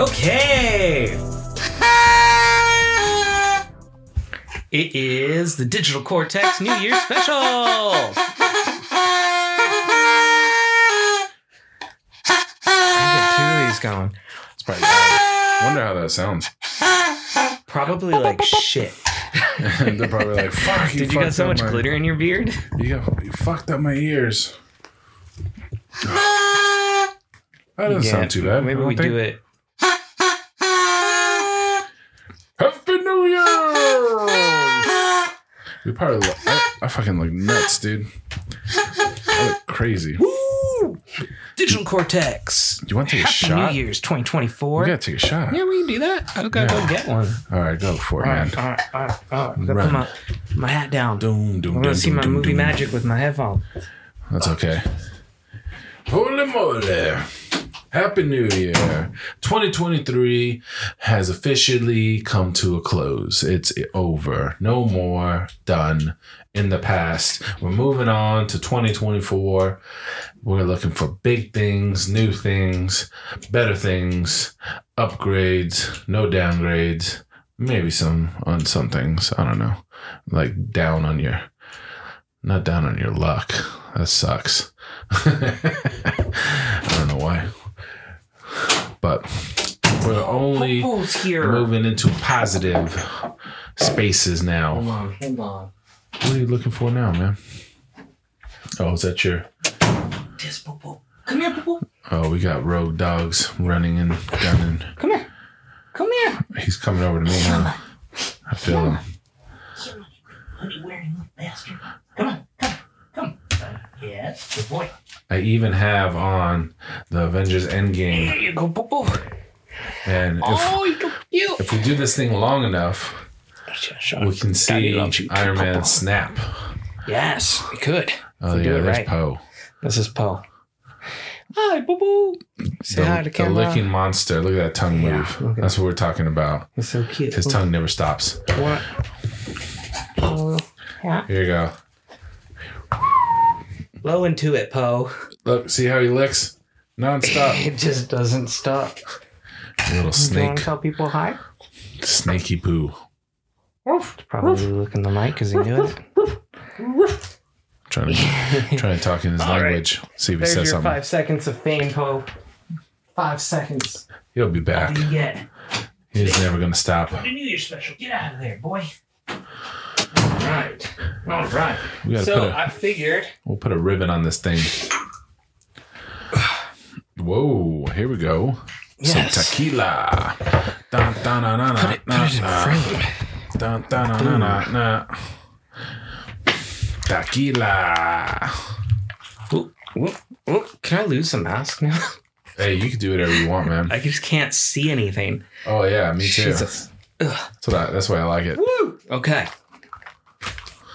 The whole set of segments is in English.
Okay. It is the Digital Cortex New Year special. I get two of these going. Probably loud. Wonder how that sounds. Probably like shit. They're probably like, "Fuck you!" Did you got so much my, glitter in your beard? You, got, you fucked up my ears. That doesn't Yeah, sound too bad. Maybe we do it. Happy New Year! We probably look, I, I fucking look nuts, dude. I look crazy. Woo! Digital Cortex. You want to take a Happy shot? New Year's 2024. We gotta take a shot. Yeah, we can do that. I gotta Yeah. go get one. All right, go for it, All man. right, all right, all right, all right. Run. put my, my hat down. Doom, doom, I'm gonna doom, see doom, my doom, movie doom. magic with my headphone. That's okay. Holy moly. Happy New Year. 2023 has officially come to a close. It's over. No more. Done. In the past. We're moving on to 2024. We're looking for big things, new things, better things, upgrades, no downgrades. Maybe some on some things. I don't know. Like down on your not down on your luck. That sucks. I don't know why. But we're only moving into positive spaces now. Hold on, hold on. What are you looking for now, man? Oh, is that your. Come here, poo Oh, we got rogue dogs running and gunning. Come here. Come here. He's coming over to me now. I feel him. Little bastard. Come on, come, come. Yes, good boy. I even have on the Avengers Endgame. Here you go, poo. And if, Oh, you. if we do this thing long enough, we can see Iron Man snap. Yes, we could. Oh, We yeah, there's right. Poe. This is Poe. Hi, boo boo. Say the, hi to the camera. licking monster. Look at that tongue Yeah, move. That's what we're talking about. He's so cute. His tongue never stops. What? Oh, yeah. Here you go. Blow into it, Poe. Look, see how he licks? Non-stop. It just doesn't stop. You little you want snake. to tell people hi? Snaky poo. Probably looking the mic because he knew it. Trying to trying to talk in his All right. language. See if he There's says your something. five seconds of fame, Poe. Five seconds. He'll be back. What do you get? He's never gonna stop. The New Year's special. Get out of there, boy. All right. All right. We gotta So put a I figured. we'll put a ribbon on this thing. Whoa, here we go. Yes. Some tequila. Dun, dun, na, na, na, Put it, na, put it in na. frame. Dun, dun, na, na, na. Tequila. Ooh, ooh, ooh. Can I lose the mask now? Hey, you can do whatever you want, man. I just can't see anything. Oh yeah, me too. Jesus. That's what I, that's why I like it. Woo! Okay.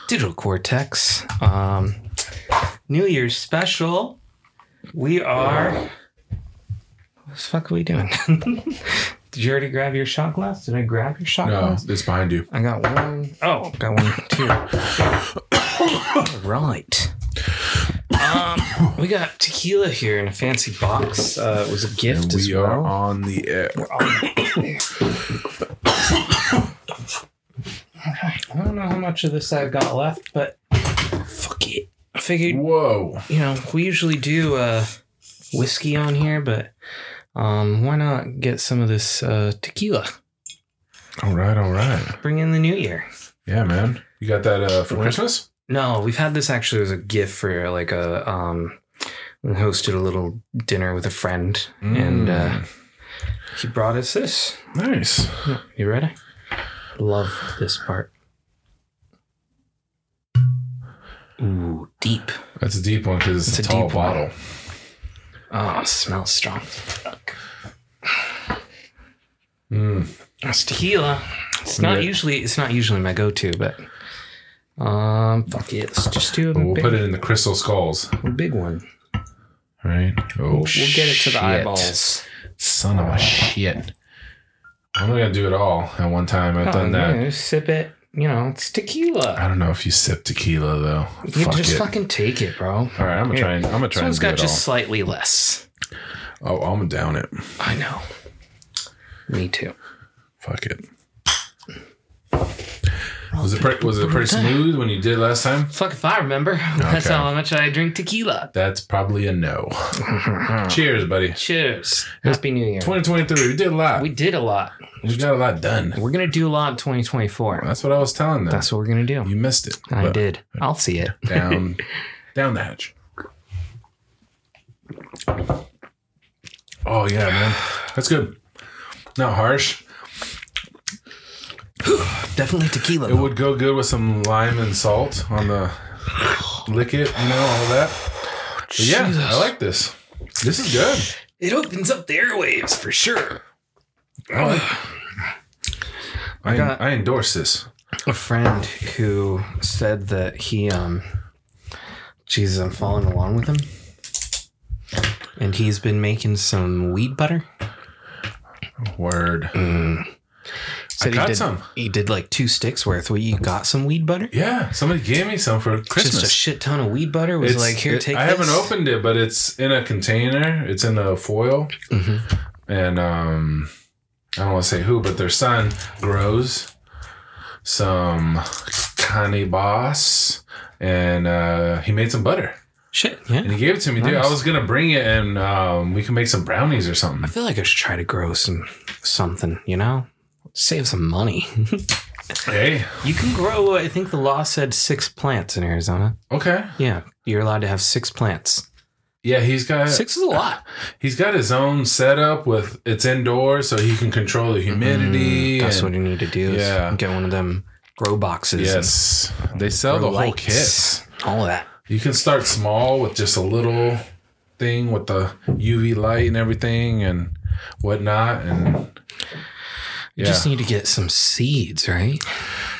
Digital Cortex. Um, New Year's special. We are. What the fuck are we doing? Did you already grab your shot glass? Did I grab your shot No, glass? it's behind you. I got one. Oh, got one, two. All right. Um, we got tequila here in a fancy box. Uh, it was a gift And as we are on the air. I don't know how much of this I've got left, but fuck it. I figured, Whoa. you know, we usually do uh, whiskey on here, but um, why not get some of this uh, tequila? All right, all right. Bring in the new year. Yeah, man. You got that uh, for Christmas? No, we've had this actually as a gift for like a um, we hosted a little dinner with a friend, and uh, Mm. he brought us this. nice. You ready? Love this part. Ooh, deep. That's a deep one because it's, It's a a tall deep one. Oh, smells strong. Fuck. Mm. It's tequila. It's not Yeah. usually it's not usually my go-to, but um, fuck it. Let's just do a we'll big, put it in the crystal skulls. a big one. Right? Oh, We'll, we'll get it to the eyeballs. Son of a shit. I'm not gonna do it all at one time. I've done Oh, that. yeah, sip it. You know, it's tequila. I don't know if you sip tequila though. You Fuck just it. fucking take it, bro. all right, I'm gonna try. And, I'm gonna This try and one's do got it just slightly less. Oh, I'm down it. I know. Me too. Fuck it. Was it pre- was it pretty smooth when you did last time? Fuck if I remember. That's Okay. how much I drink tequila. That's probably a no. Cheers, buddy. Cheers. Happy New Year. 2023. We did a lot. We We, did a lot. We've got a lot done. We're gonna do a lot in 2024. That's what I was telling them. That's what we're gonna do. you missed it. I but did. I'll see it. Down, down the hatch. Oh yeah, man. That's good. Not harsh. Definitely tequila. It would go good with some lime and salt on the lick it, you know, all that. But yeah, Jesus. I like this. This is good. It opens up the airwaves for sure. I like. I, got- I endorse this. A friend who said that he um Jesus, I'm following along with him. And he's been making some weed butter. Word. Said got he did, some. He did like two sticks worth. Well, you got some weed butter? Yeah, somebody gave me some for Christmas. Just a shit ton of weed butter. Was It's- like, here, it- take. I haven't opened it, but it's in a container. It's in a foil, Mhm. and um, I don't want to say who, but their son grows some cannabis, and uh, he made some butter, Shit, yeah. and he gave it to me. Dude, I was gonna bring it, and um, we can make some brownies or something. I feel like I should try to grow some something. You know, save some money. Hey, you can grow. I think the law said six plants in Arizona. okay, Yeah, you're allowed to have six plants. yeah, he's got Six is a lot. he's got his own setup with it's indoors, so he can control the humidity. Mm, That's and- what you need to do. Is Yeah. get one of them grow boxes. and Yes, they sell the whole kits. All of that. You can start small with just a little thing with the UV light and everything and whatnot, and yeah, just need to get some seeds, right?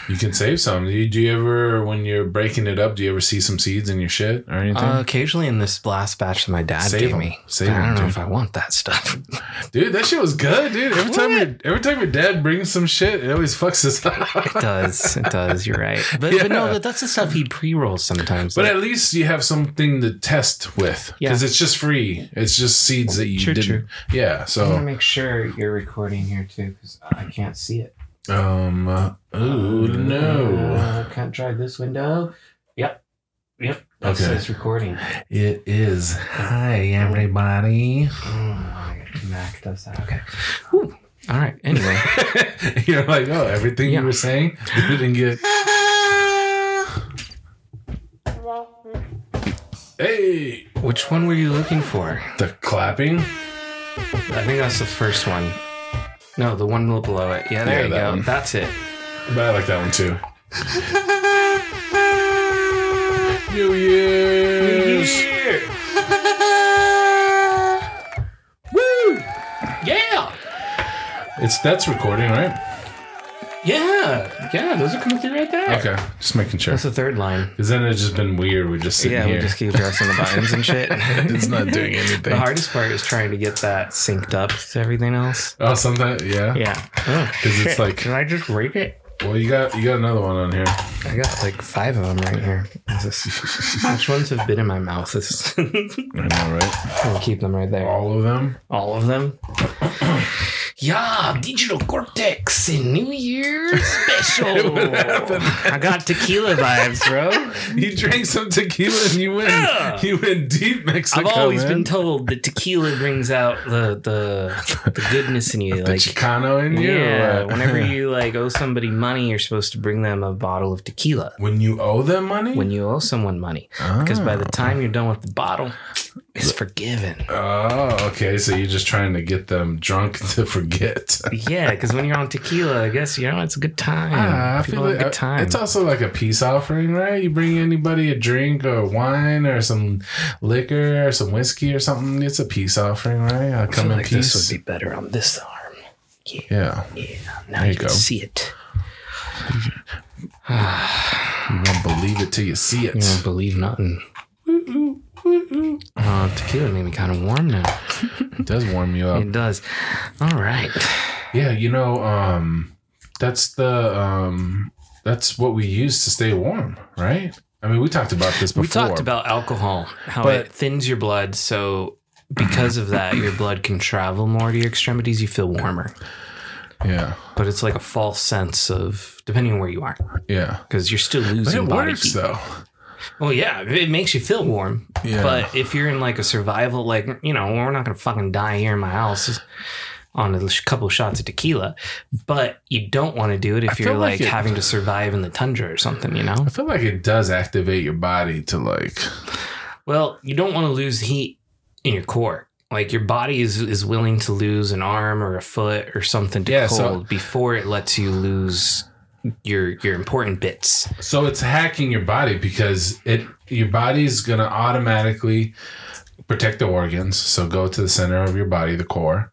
You can save some. Do you, do you ever, when you're breaking it up, do you ever see some seeds in your shit or anything? Uh, occasionally in this last batch that my dad Save gave 'em. me. Save I 'em, don't know dude. if I want that stuff. dude, that shit was good, dude. Every time, your, every time your dad brings some shit, it always fucks us up. it does. It does. You're right. But, Yeah. but no, that, that's the stuff he pre rolls sometimes. But like- at least you have something to test with Yeah. because it's just free. It's just seeds that you True, didn't. true. Yeah. So. I want to make sure you're recording here too, because I can't see it. Um, uh, oh no. Uh, can't try this window. Yep. Yep. That Okay. It's recording. It is. Hi, everybody. Oh, my Mac does that. Okay. Whew. All right. Anyway. You're like, oh, everything Yeah. you were saying didn't get. Hey, Which one were you looking for? the clapping. I think that's the first one. No, the one below it. Yeah, there Yeah, you that go. one. That's it. But I like that one too. New Year's. Woo! Yeah! It's that's recording, right? Yeah! Yeah, those are coming through right there. Okay, just making sure. That's the third line. Because then it's just been weird. We're just sitting Yeah, here. we just keep pressing the buttons and shit. it's not doing anything. The hardest part is trying to get that synced up to everything else. Oh, sometimes yeah. Yeah. Oh, 'Cause it's like- Can I just break it? Well, you got you got another one on here. I got like five of them right here. This- Which ones have been in my mouth? I know, right? I'll keep them right there. All of them. All of them. yeah, Digital Cortex in New Year's special. I got tequila vibes, bro. You drank some tequila and you went Yeah. you went deep Mexico. I've always man. been told that tequila brings out the the, the goodness in you. the Like Chicano in you. yeah, whenever you like owe somebody money, you're supposed to bring them a bottle of tequila. when you owe them money. When you owe someone money, because by Ah. the time you're done with the bottle, it's forgiven. Oh, okay. So you're just trying to get them drunk to forget. Yeah, because when you're on tequila, I guess you know it's a good time. Ah, I People feel like a good time. it's also like a peace offering, right? You bring anybody a drink or wine or some liquor or some whiskey or something. It's a peace offering, right? I I come in like peace. this would be better on this arm. Yeah, yeah, yeah. Now There you, you can see it. You won't believe it till you see it. You won't believe nothing. Uh, tequila made me kind of warm now. It does warm you up. It does. All right. Yeah, you know, um, that's the um, that's what we use to stay warm, right? I mean, we talked about this before. We talked about alcohol, how But- it thins your blood. So because of that, your blood can travel more to your extremities. You feel warmer, yeah, but it's like a false sense of depending on where you are, yeah. because you're still But losing it body works heat. though. Well, yeah, it makes you feel warm. Yeah. But if you're in like a survival, like you know, we're not gonna fucking die here in my house on a couple of shots of tequila. But you don't want to do it if feel you're like like, it- having to survive in the tundra or something. You know. I feel like it does activate your body to like. Well, you don't want to lose heat in your core. Like your body is is willing to lose an arm or a foot or something to Yeah, cold so- before it lets you lose your your important bits. So it's hacking your body because it your body's gonna automatically protect the organs. So go to the center of your body, the core.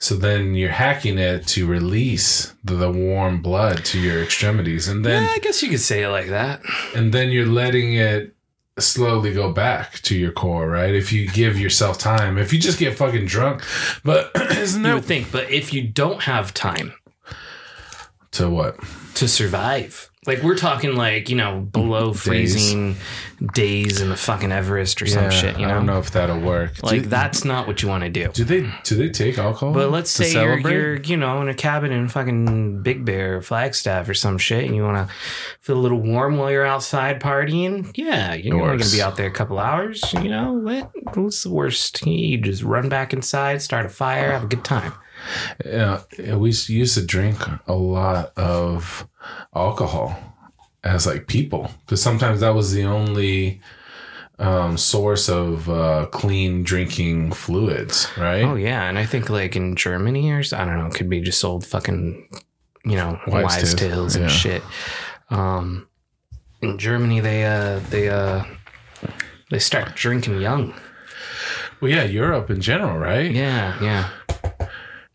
So then you're hacking it to release the, the warm blood to your extremities, and then yeah, I guess you could say it like that. and then you're letting it slowly go back to your core, right? If you give yourself time, if you just get fucking drunk, but isn't You would that think, but if you don't have time to what? to survive, like we're talking like you know below Days. freezing days in the fucking Everest or some shit, you know, I don't know if that'll work. like do, that's not what you want to do. Do they do they take alcohol? But let's say you're, you're, you know, in a cabin in fucking Big Bear or Flagstaff or some shit, and you want to feel a little warm while you're outside partying. Yeah, you're only gonna be out there a couple hours. You know, what, what's the worst? You just run back inside, start a fire, have a good time. Yeah, we used to drink a lot of alcohol as like people because sometimes that was the only um, source of uh, clean drinking fluids, right? Oh yeah, and I think like in Germany or I don't know, it could be just old fucking, you know, Wives' wives' tales, tales and yeah. shit. Um, in Germany, they uh they uh they start drinking young. Well, yeah, Europe in general, right? Yeah, yeah.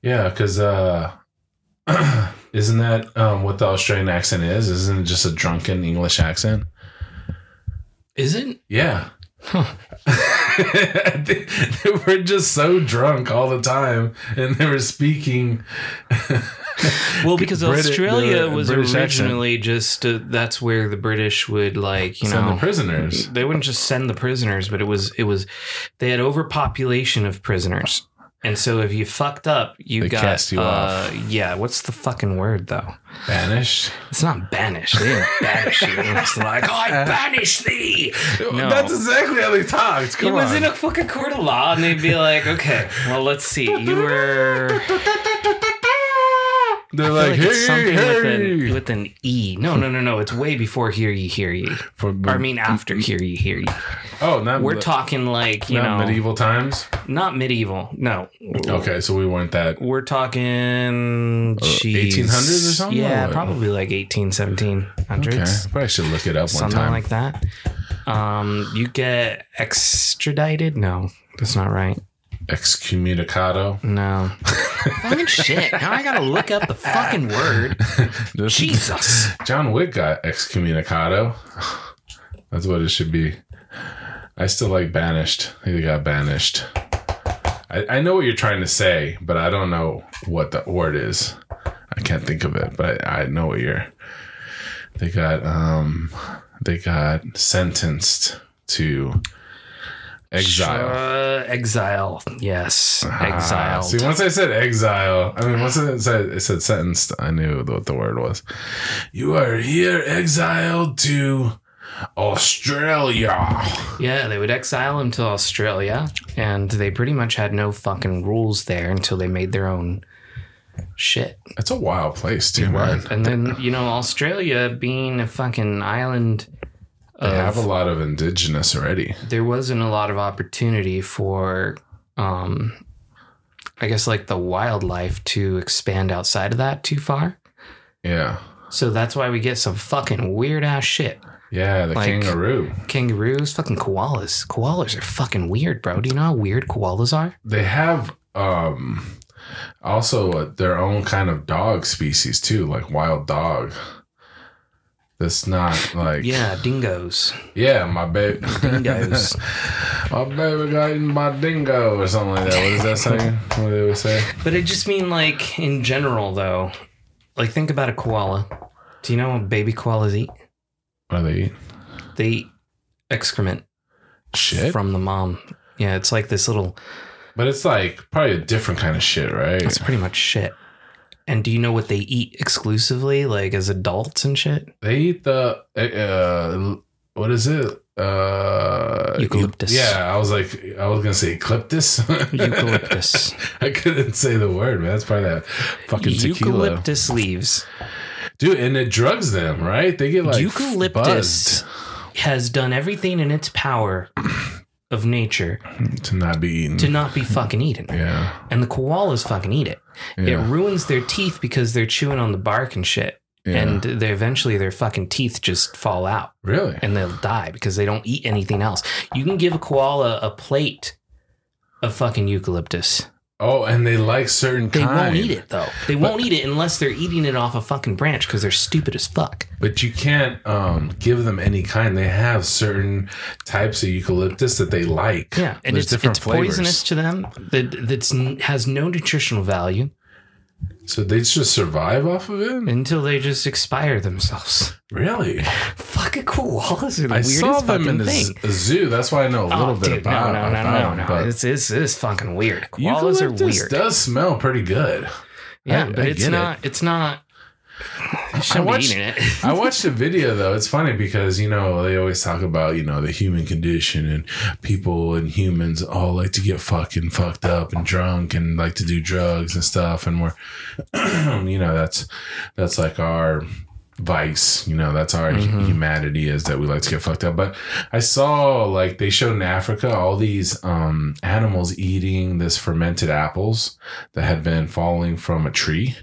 Yeah, because uh, isn't that um, what the Australian accent is? Isn't it just a drunken English accent? Isn't Yeah. they, they were just so drunk all the time, and they were speaking. well because Australia the was British accent. originally just uh, that's where the British would like you know Send know the prisoners. they wouldn't just send the prisoners, but it was it was they had overpopulation of prisoners. And so if you fucked up, you They got cast you uh, Yeah, what's the fucking word though? Banished. It's not banish. They didn't banish you. It's like I banish thee. No. That's exactly how they talked. Come it was on. in a fucking court of law, and they'd be like, "Okay, well, let's see. You were They're I like, like it's hey, something with an, with an E. No, no, no, no. It's way before hear ye, hear ye. For, Or, I mean, after hear ye, hear ye. oh, not We're talking like you know, medieval times. not medieval. No. Okay, so we weren't that. We're talking jeez. 1800s or something, Yeah, what? probably like 18, 1700s. Okay, probably should look it up one something time. like that. Um, you get extradited? No, that's not right. Excommunicado. No. fucking shit. Now I gotta look up the fucking word. Jesus. John Wick got excommunicado. That's what it should be. I still like banished. He got banished. I, I know what you're trying to say, but I don't know what the word is. I can't think of it, but I, I know what you're. They got um, they got sentenced to exile. Uh, exile. Yes. Ah, Exile. see, once I said exile, I mean, once I said, it said sentenced, I knew what the word was. You are here exiled to Australia. Yeah, they would exile him to Australia, and they pretty much had no fucking rules there until they made their own shit. It's a wild place, too, man. And then, you know, Australia being a fucking island, They have a lot of indigenous already. there wasn't a lot of opportunity for, um, I guess, like the wildlife to expand outside of that too far. Yeah. So that's why we get some fucking weird ass shit. Yeah, the Like- kangaroo. Kangaroos, fucking koalas. Koalas are fucking weird, bro. Do you know how weird koalas are? They have um also uh, their own kind of dog species, too, like wild dog. That's not like Yeah, dingoes. yeah, my baby Dingoes. my baby got eaten by dingo or something like that. What is that saying? What do they always say? But I just mean like in general though. Like think about a koala. Do you know what baby koalas eat? What do they eat? They eat excrement Shit. from the mom. Yeah, it's like this little But it's like probably a different kind of shit, right? it's pretty much shit. And do you know what they eat exclusively, like as adults and shit? They eat the uh, what is it? Uh, Eucalyptus. Yeah, I was like, I was gonna say eucalyptus. Eucalyptus. I couldn't say the word, man. That's probably that fucking tequila, Eucalyptus leaves. dude. And it drugs them, right? They get like Eucalyptus buzzed has done everything in its power of nature to not be eaten. to not be fucking eaten. yeah, And the koalas fucking eat it. It ruins their teeth because they're chewing on the bark and shit. yeah. And they eventually their fucking teeth just fall out really, and they'll die because they don't eat anything else. You can give a koala a plate of fucking eucalyptus. Oh, and they like certain They kind. won't eat it though. They won't eat it unless they're eating it off a fucking branch because they're stupid as fuck. But you can't um, give them any kind. They have certain types of eucalyptus that they like. Yeah, and There's it's different it's flavors. poisonous to them. That that's has no nutritional value So they just survive off of it. until they just expire themselves. Really? Fucking koalas are the I weirdest saw them in the thing. z- zoo. That's why I know a little Oh, bit dude, about. no, no, no, about no, no, but It's, it's, it's fucking weird. Koalas are weird. does smell pretty good. yeah, I- but I it's get it. not. It's not. You watched- it. I watched a video though. It's funny because you know they always talk about you know the human condition and people and humans all like to get fucking fucked up and drunk and like to do drugs and stuff and we're you know that's that's like our vice you know that's our Mhm. humanity is that we like to get fucked up but i saw like they showed in africa all these um animals eating this fermented apples that had been falling from a tree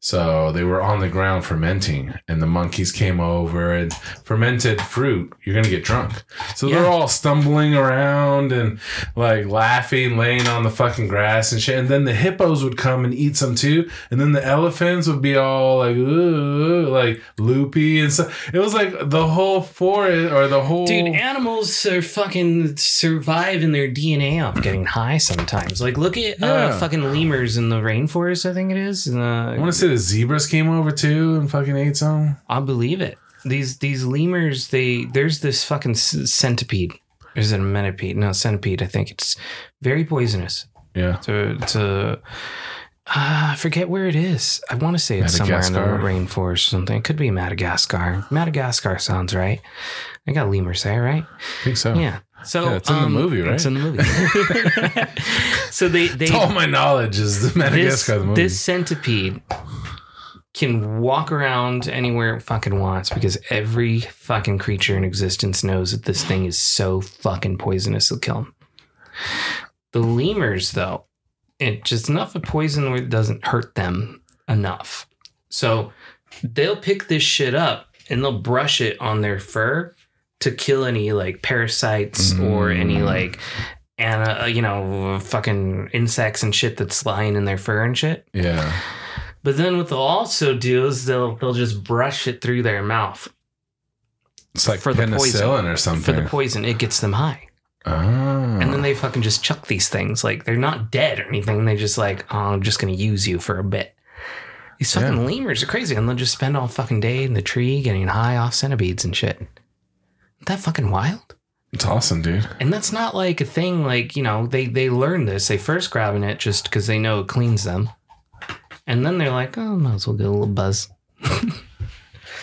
so they were on the ground fermenting, and the monkeys came over and fermented fruit. You're gonna get drunk. So they're all stumbling around and like laughing, laying on the fucking grass and shit. And then the hippos would come and eat some too. And then the elephants would be all like, ooh, like loopy and stuff. It was like the whole forest or the whole. Dude, animals are fucking survive in their DNA off getting high sometimes. Like, look at uh, fucking lemurs in the rainforest. I think it is. In I want to say the zebras came over too and fucking ate some. I believe it. These these lemurs, they there's this fucking centipede. Is it a centipede? No, centipede. I think it's very poisonous. Yeah. To to uh, I forget where it is. I want to say it's somewhere in the rainforest or something. It could be Madagascar. Madagascar sounds right. I got lemurs there, right? I think so. Yeah. So Yeah, it's in the um, movie, right? It's in the movie. so they they All my knowledge is the this, Madagascar the movie. this centipede can walk around anywhere it fucking wants because every fucking creature in existence knows that this thing is so fucking poisonous it'll kill them. The lemurs, though, it just enough of poison where it doesn't hurt them enough. So they'll pick this shit up and they'll brush it on their fur to kill any like parasites or any Mm. like and uh, you know fucking insects and shit that's lying in their fur and shit. yeah. But then what they'll also do is they'll they'll just brush it through their mouth It's like For the poison. or something. for the poison. It gets them high. oh. And then they fucking just chuck these things. Like they're not dead or anything. They just like, oh, I'm just gonna use you for a bit. These fucking Yeah. lemurs are crazy, and they'll just spend all fucking day in the tree getting high off centipedes and shit. That fucking wild? it's awesome, dude. And that's not like a thing. Like you know, they they learn this. They first grabbing it just because they know it cleans them, and then they're like, oh, might as well get a little buzz.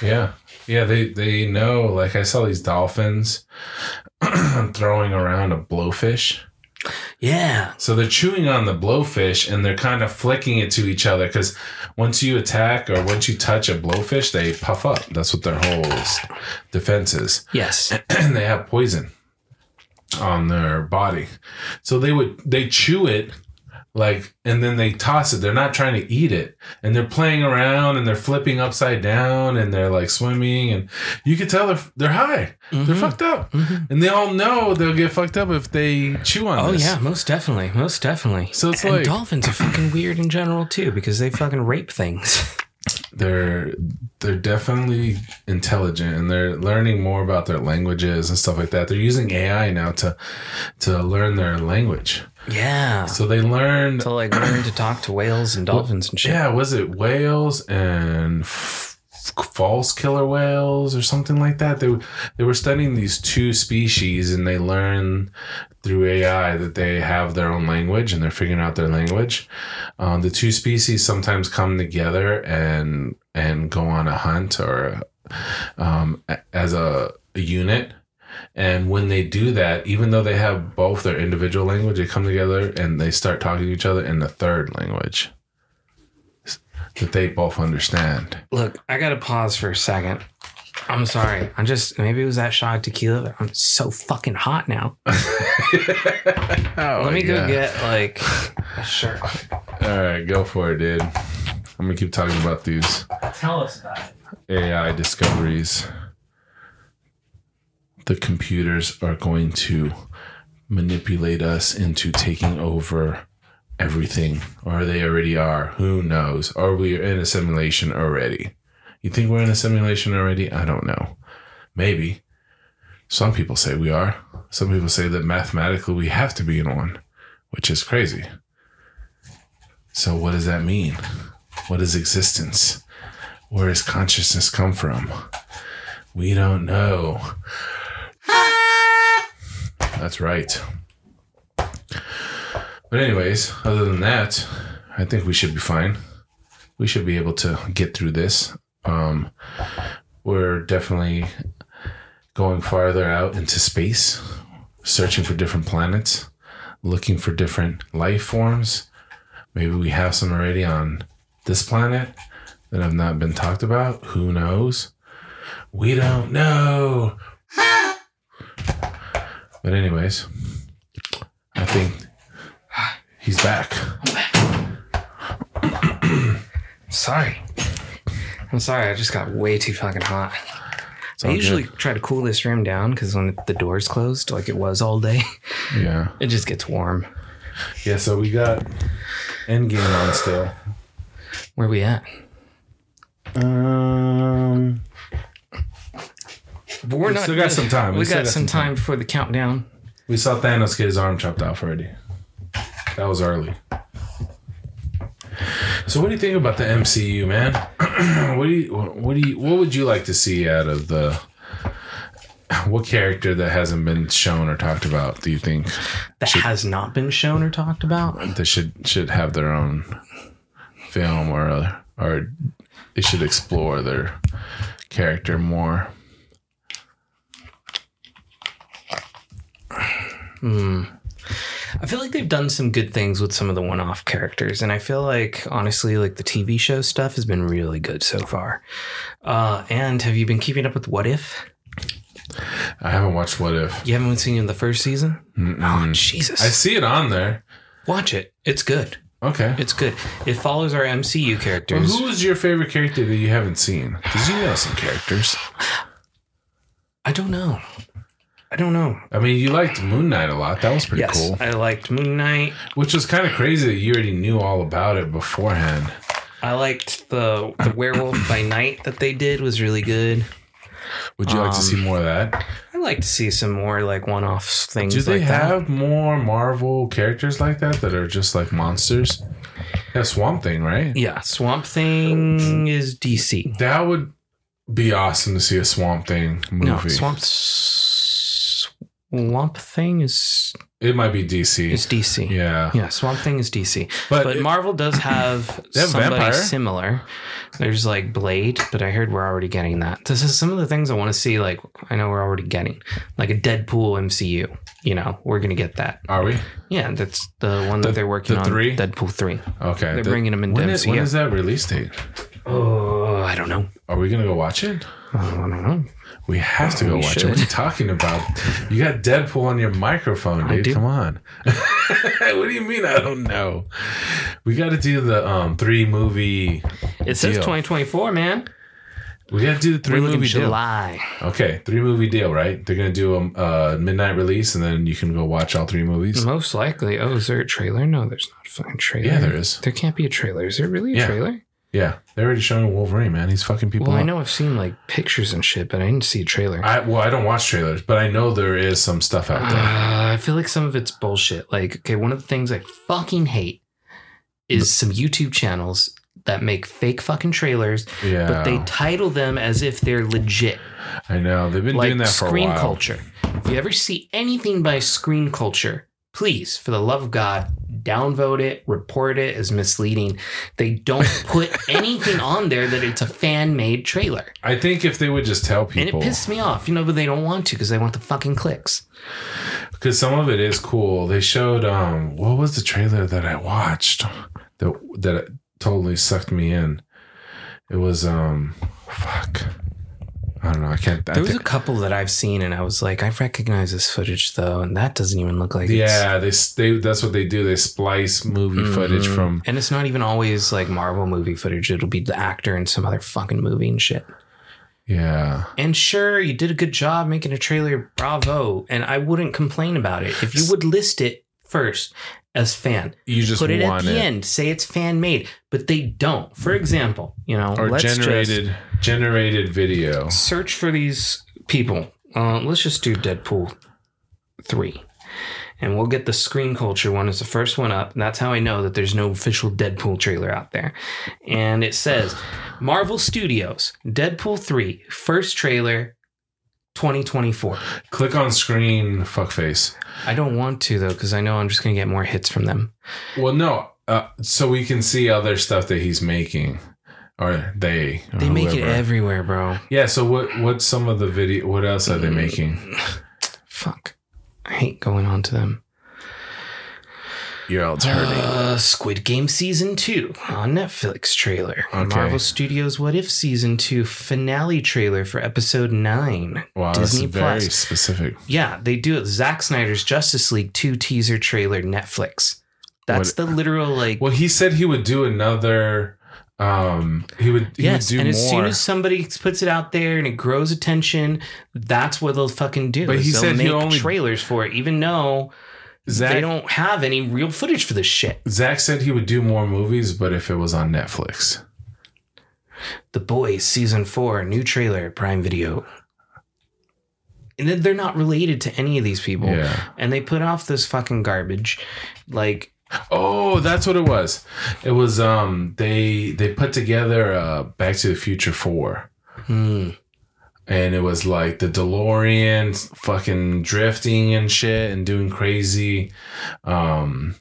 Yeah. Yeah, they they know like I saw these dolphins throwing around a blowfish. Yeah, So they're chewing on the blowfish and they're kind of flicking it to each other because once you attack or once you touch a blowfish, they puff up. That's what their whole defense is. yes, and they have poison on their body. So they would they chew it like and then they toss it. They're not trying to eat it. And they're playing around and they're flipping upside down and they're like swimming and you can tell they're they're high. They're Mhm. fucked up. Mhm. And they all know they'll get fucked up if they chew on Oh this. yeah, most definitely, most definitely. So it's and like- dolphins are fucking weird in general too because they fucking rape things. they're they're definitely intelligent and they're learning more about their languages and stuff like that. They're using AI now to to learn their language. Yeah. So they learned to like learn to talk to whales and dolphins and shit. yeah, was it whales and f- false killer whales or something like that? They they were studying these two species and they learn through AI that they have their own language and they're figuring out their language. Um, the two species sometimes come together and and go on a hunt or um, as a, a unit. And when they do that, even though they have both their individual language, they come together and they start talking to each other in the third language that they both understand. Look, I gotta pause for a second. I'm sorry. I'm just maybe it was that shot of tequila. I'm so fucking hot now. Let oh, me go get like a shirt. All right, go for it, dude. I'm gonna keep talking about these Tell us about it. AI discoveries. The computers are going to manipulate us into taking over everything, or they already are. Who knows? Are we in a simulation already. You think we're in a simulation already? I don't know. Maybe. Some people say we are. Some people say that mathematically we have to be in one, which is crazy. So, what does that mean? What is existence? Where does consciousness come from? We don't know. That's right. But, anyways, other than that, I think we should be fine. We should be able to get through this. Um, we're definitely going farther out into space, searching for different planets, looking for different life forms. Maybe we have some already on this planet that have not been talked about. Who knows? We don't know. But anyways, I think he's back. back. Sorry. I'm sorry. I just got way too fucking hot. I usually good. try to cool this room down because when the door's closed, like it was all day, Yeah. it just gets warm. Yeah, so we got Endgame on still. Where we at? Um But we're We still got some time. We We, got, got some some time before the countdown. we saw Thanos get his arm chopped off already. That was early. So what do you think about the MCU, man? what do you what do you what would you like to see out of the what character that hasn't been shown or talked about do you think That has not been shown or talked about. that should should have their own film or or they should explore their character more? Hmm. I feel like they've done some good things with some of the one-off characters, and I feel like honestly, like the TV show stuff has been really good so far. Uh, and have you been keeping up with What If? I haven't watched What If. You haven't seen it in the first season? Oh Jesus! I see it on there. Watch it. It's good. Okay. It's good. It follows our MCU characters. Who is your favorite character that you haven't seen? Because you know some characters. I don't know. I don't know. I mean, you liked Moon Knight a lot. That was pretty Yes, cool. I liked Moon Knight. Which was kind of crazy that you already knew all about it beforehand. I liked the the Werewolf by Night that they did was really good. Would you like to see um, more of that? I'd like to see some more like one-off things Do they like that. have more Marvel characters like that that are just like monsters? Yeah, Swamp Thing, right? Yeah, Swamp Thing is DC. That would be awesome to see a Swamp Thing movie. No, Swamp Swamp Thing is It might be DC. It's DC. yeah. Yeah, Swamp Thing is DC. But But, it- Marvel does have, have somebody Vampire. similar. There's like Blade, but I heard we're already getting that. This is some of the things I want to see. Like I know we're already getting, like a Deadpool MCU. You know, we're gonna get that. Are we? Yeah, that's the one that they're working the on. three? Deadpool three. Okay. They're The- bringing him into when is, when MCU. is that release date? Oh, I don't know. Are we gonna go watch it? Oh, I don't know. We have to go We watch it. What are you talking about? You got Deadpool on your microphone, dude. Come on. what do you mean? I don't know. We got to do the um three movie. It says Deal. 2024, man. We got to do the 3 We're movie deal. July. Okay, three movie deal, right? They're gonna do a uh, midnight release, and then you can go watch all three movies. Most likely. Oh, is there a trailer? No, there's not a fucking trailer. Yeah, there is. There can't be a trailer. Is there really a Yeah. trailer? Yeah, they're already showing Wolverine, man. He's fucking people. Well, I know I've seen like pictures and shit, but I didn't see a trailer. I well, I don't watch trailers, but I know there is some stuff out there. Uh, I feel like some of it's bullshit. Like, okay, one of the things I fucking hate is some YouTube channels that make fake fucking trailers, Yeah, but they title them as if they're legit. I know they've been like doing that for Screen a while. Culture. If you ever see anything by Screen Culture, please, for the love of God, downvote it, report it as misleading. They don't put anything on there that it's a fan made trailer. I think if they would just tell people. And it pisses me off, you know, but they don't want to because they want the fucking clicks. because some of it is cool. They showed um, what was the trailer that I watched that that totally sucked me in. It was um, fuck. I don't know. I can't. I There was think, a couple that I've seen, and I was like, I recognize this footage though, and that doesn't even look like it's- yeah, they they that's what they do. They splice movie footage Mhm. from and it's not even always like Marvel movie footage. It'll be the actor in some other fucking movie and shit. yeah. And sure, you did a good job making a trailer, bravo. And I wouldn't complain about it if you would list it first as fan. You just Put it at the it. end, say it's fan made, but they don't. For example, you know, or let's just- generated generated video. search for these people. Uh, let's just do Deadpool 3. And we'll get the screen culture one as the first one up. And that's how I know that there's no official Deadpool trailer out there. And it says Marvel Studios, Deadpool three first trailer 2024. Click on screen, fuckface. I don't want to though, because I know I'm just going to get more hits from them. Well, no, uh, so we can see other stuff that he's making, or they. or They make it everywhere, bro. Yeah. So what? What's some of the video? What else are they making? Fuck. I hate going on to them. Your hurting. Uh, Squid Game season two on Netflix trailer. Okay. Marvel Studios What If season two finale trailer for episode nine. wow, Disney that's very Plus. specific. Yeah, they do it. Zack Snyder's Justice League two teaser trailer Netflix. That's What- the literal like. Well, he said he would do another. Um, he would. He yes, would do and more. as soon as somebody puts it out there and it grows attention, that's what they'll fucking do. But he they'll said he make only- trailers for it, even though they don't have any real footage for this shit. Zack said he would do more movies, but if it was on Netflix. The Boys season four, new trailer, Prime Video. And then they're not related to any of these people. Yeah. And they put off this fucking garbage. Like, Oh, that's what it was. It was um they they put together uh Back to the Future 4 hmm, and it was like the DeLorean fucking drifting and shit and doing crazy um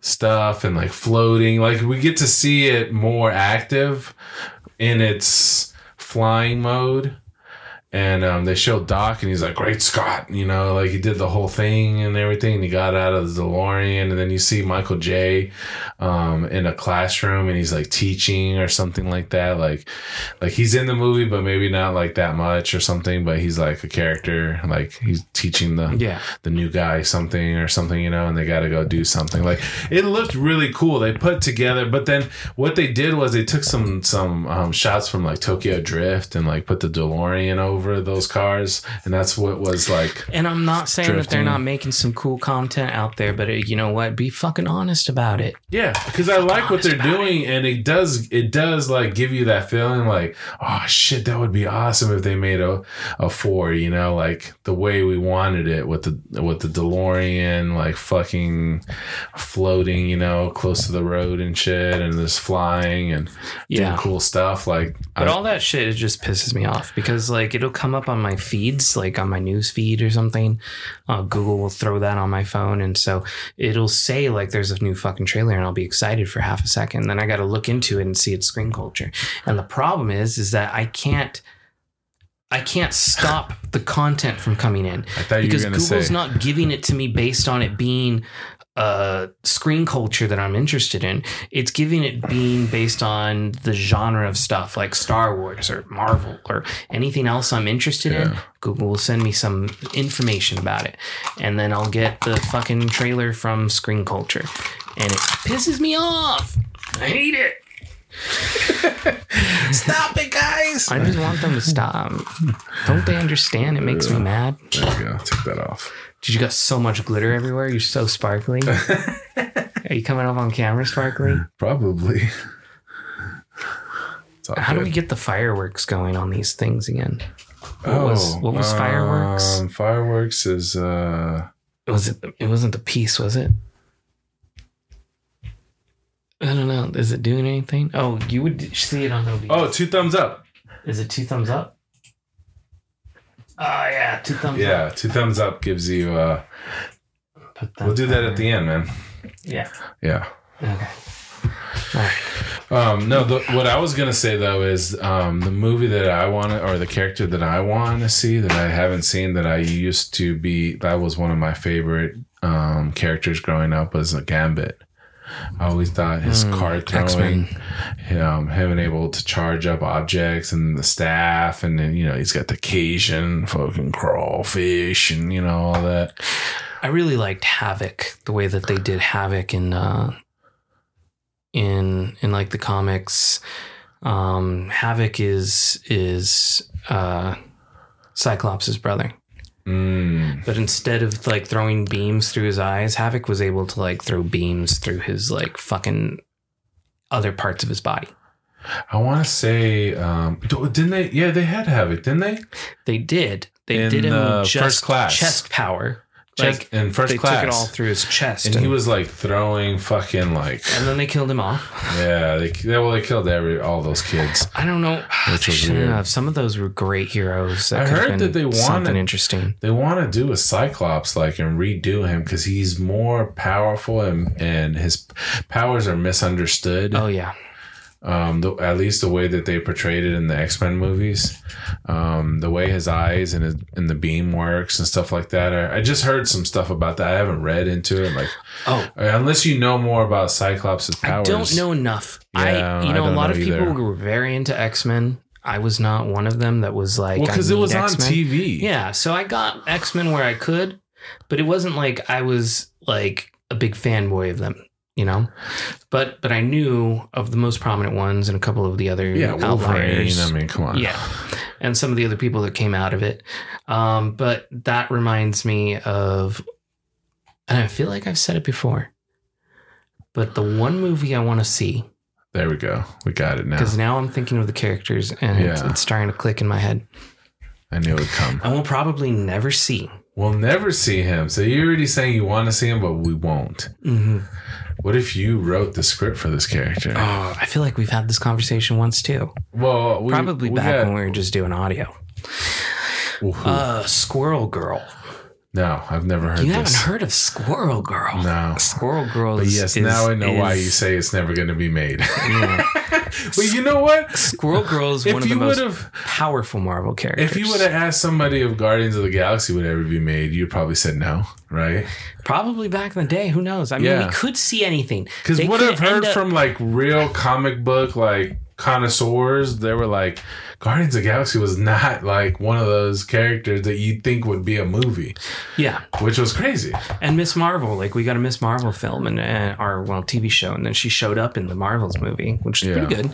stuff and like floating. Like we get to see it more active in its flying mode. And um, they showed Doc, and he's like, "Great Scott!" You know, like he did the whole thing and everything. And he got out of the DeLorean, and then you see Michael J. Um, in a classroom, and he's like teaching or something like that. Like, like he's in the movie, but maybe not like that much or something. But he's like a character, like he's teaching the yeah. the new guy something or something, you know, and they got to go do something. Like it looked really cool. They put together, but then what they did was they took some some um, shots from like Tokyo Drift and like put the DeLorean over those cars, and that's what was like. And I'm not saying that they're not making some cool content out there, but uh, you know what? Be fucking honest about it. Yeah, because I like what they're doing, and it does it does like give you that feeling like, oh shit, that would be awesome if they made a a four, you know, like the way we wanted it with the with the DeLorean, like fucking floating, you know, close to the road and shit, and this flying and doing Yeah. cool stuff. Like, But I- all that shit it just pisses me off because like it'll come up on my feeds, like on my news feed or something. Uh, Google will throw that on my phone, and so it'll say like there's a new fucking trailer, and I'll be excited for half a second. Then I got to look into it and see its screen culture. And the problem is, is that I can't. I can't stop the content from coming in I thought you because Google's say not giving it to me based on it being uh, screen culture that I'm interested in. It's giving it being based on the genre of stuff like Star Wars or Marvel or anything else I'm interested in. Google will send me some information about it, and then I'll get the fucking trailer from Screen Culture, and it pisses me off. I hate it. stop it, guys. I just want them to stop. Don't they understand? It makes me mad. There you go. Take that off. Did you got so much glitter everywhere? You're so sparkly. Are you coming up on camera sparkly? Probably. It's all How do we get the fireworks going on these things again? What was what was fireworks? um, fireworks is uh Was it? It wasn't the piece, was it? I don't know. Is it doing anything? Oh, you would see it on OBS. oh two thumbs up. Is it two thumbs up? Oh yeah, two thumbs up. Yeah, two thumbs up gives you. uh We'll do that at the end, man. Yeah. Yeah. Okay. All right. Um, no, the, what I was gonna say though is um, the movie that I want or the character that I want to see that I haven't seen that I used to be. That was one of my favorite um, characters growing up was a Gambit. I always thought his Mm, card throwing, um, him able to charge up objects and the staff, and then you know he's got the Cajun fucking crawfish and you know all that. I really liked Havoc, the way that they did Havoc in uh in in like the comics. Um Havoc is is uh Cyclops' brother. Mm. But instead of like throwing beams through his eyes, Havoc was able to like throw beams through his like fucking other parts of his body. I want to say, um, didn't they? Yeah, they had Havoc, didn't they? They did. They In, did him uh, just first class. chest power. Like in first they class. took it all through his chest, and and, he was like throwing fucking like and then they killed him off. yeah they, they well they killed every all those kids I don't know. Which was weird. have. Some of those were great heroes. That I heard that they want something interesting. they want to do a cyclops like and redo him because he's more powerful and and his powers are misunderstood Oh yeah, um the, at least the way that they portrayed it in the x-men movies um the way his eyes and his and the beam works and stuff like that I, I just heard some stuff about that i haven't read into it like Oh, unless you know more about cyclops' powers I don't know enough. Yeah, I, you know, a lot of people either. were very into X Men. I was not one of them. That was like, well because it was on X-Men. tv Yeah, so I got X Men where I could, but it wasn't like I was like a big fanboy of them, you know. But but I knew of the most prominent ones and a couple of the other yeah wolverine outliers. i mean come on Yeah. And some of the other people that came out of it. Um, but that reminds me of, and I feel like I've said it before, but the one movie I want to see, There we go. We got it now. because now I'm thinking of the characters and it's, Yeah. it's starting to click in my head. I knew it would come. I will probably never see. We'll never see him. So you're already saying you want to see him, but we won't. Mm-hmm. What if you wrote the script for this character? Oh, I feel like we've had this conversation once too. well, we, Probably we back got- when we were just doing audio. Uh, Squirrel Girl. no, I've never heard You this. You haven't heard of Squirrel Girl? No. Squirrel Girl But yes, is- now I know why you say it's never going to be made. Yeah. but you know what? Squirrel Girl is one of the most powerful Marvel characters. if you would have asked somebody if Guardians of the Galaxy would ever be made, you'd probably said no, right? Probably back in the day. Who knows? I mean, Yeah. we could see anything. Because what I've heard up- from like real comic book like connoisseurs, they were like, Guardians of the Galaxy was not like one of those characters that you'd think would be a movie, Yeah. which was crazy. And Miss Marvel, like we got a Miss Marvel film and, and our well TV show, and then she showed up in the Marvels movie, which is Yeah. pretty good.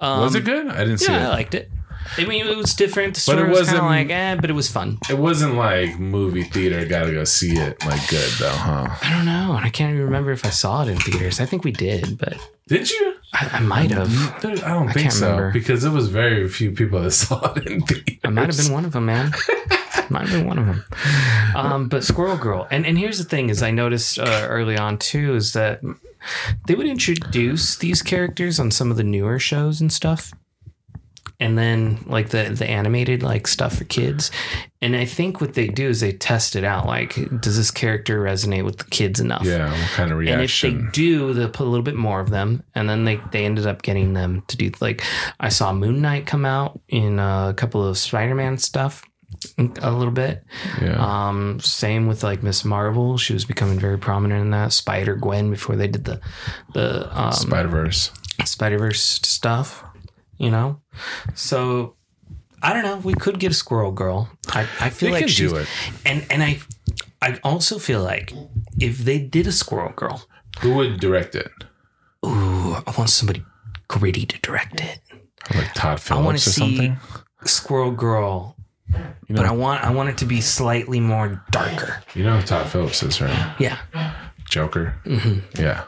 Um, was it good? I didn't see it. I liked it. I mean, it was different. The But it was kind of wasn't- like, eh, but it was fun. It wasn't like movie theater. Gotta go see it. Like good though, huh? I don't know, and I can't even remember if I saw it in theaters. I think we did, but Did you? I, I might have. I don't I think so remember. because it was very few people that saw it in theaters. I might have been one of them, man. might have been one of them. Um, but Squirrel Girl, and and here's the thing: is I noticed uh, early on too is that they would introduce these characters on some of the newer shows and stuff, and then like the the animated like stuff for kids. And I think what they do is they test it out. Like, does this character resonate with the kids enough? Yeah, what kind of reaction? And if they do, they'll put a little bit more of them, and then they they ended up getting them to do like I saw Moon Knight come out in a couple of Spider Man stuff, a little bit. yeah. Um, same with like Miss Marvel, she was becoming very prominent in that. Spider Gwen before they did the the um, Spider Verse. Spider Verse stuff, you know. So I don't know. We could get a Squirrel Girl. I, I feel They like she's do it. and and I I also feel like if they did a Squirrel Girl. Who would direct it? Ooh, I want somebody gritty to direct it. Like Todd Phillips I want to or see something? Squirrel Girl, You know, but I want I want it to be slightly more darker. you know who Todd Phillips is, right? Yeah, Joker. hmm Yeah.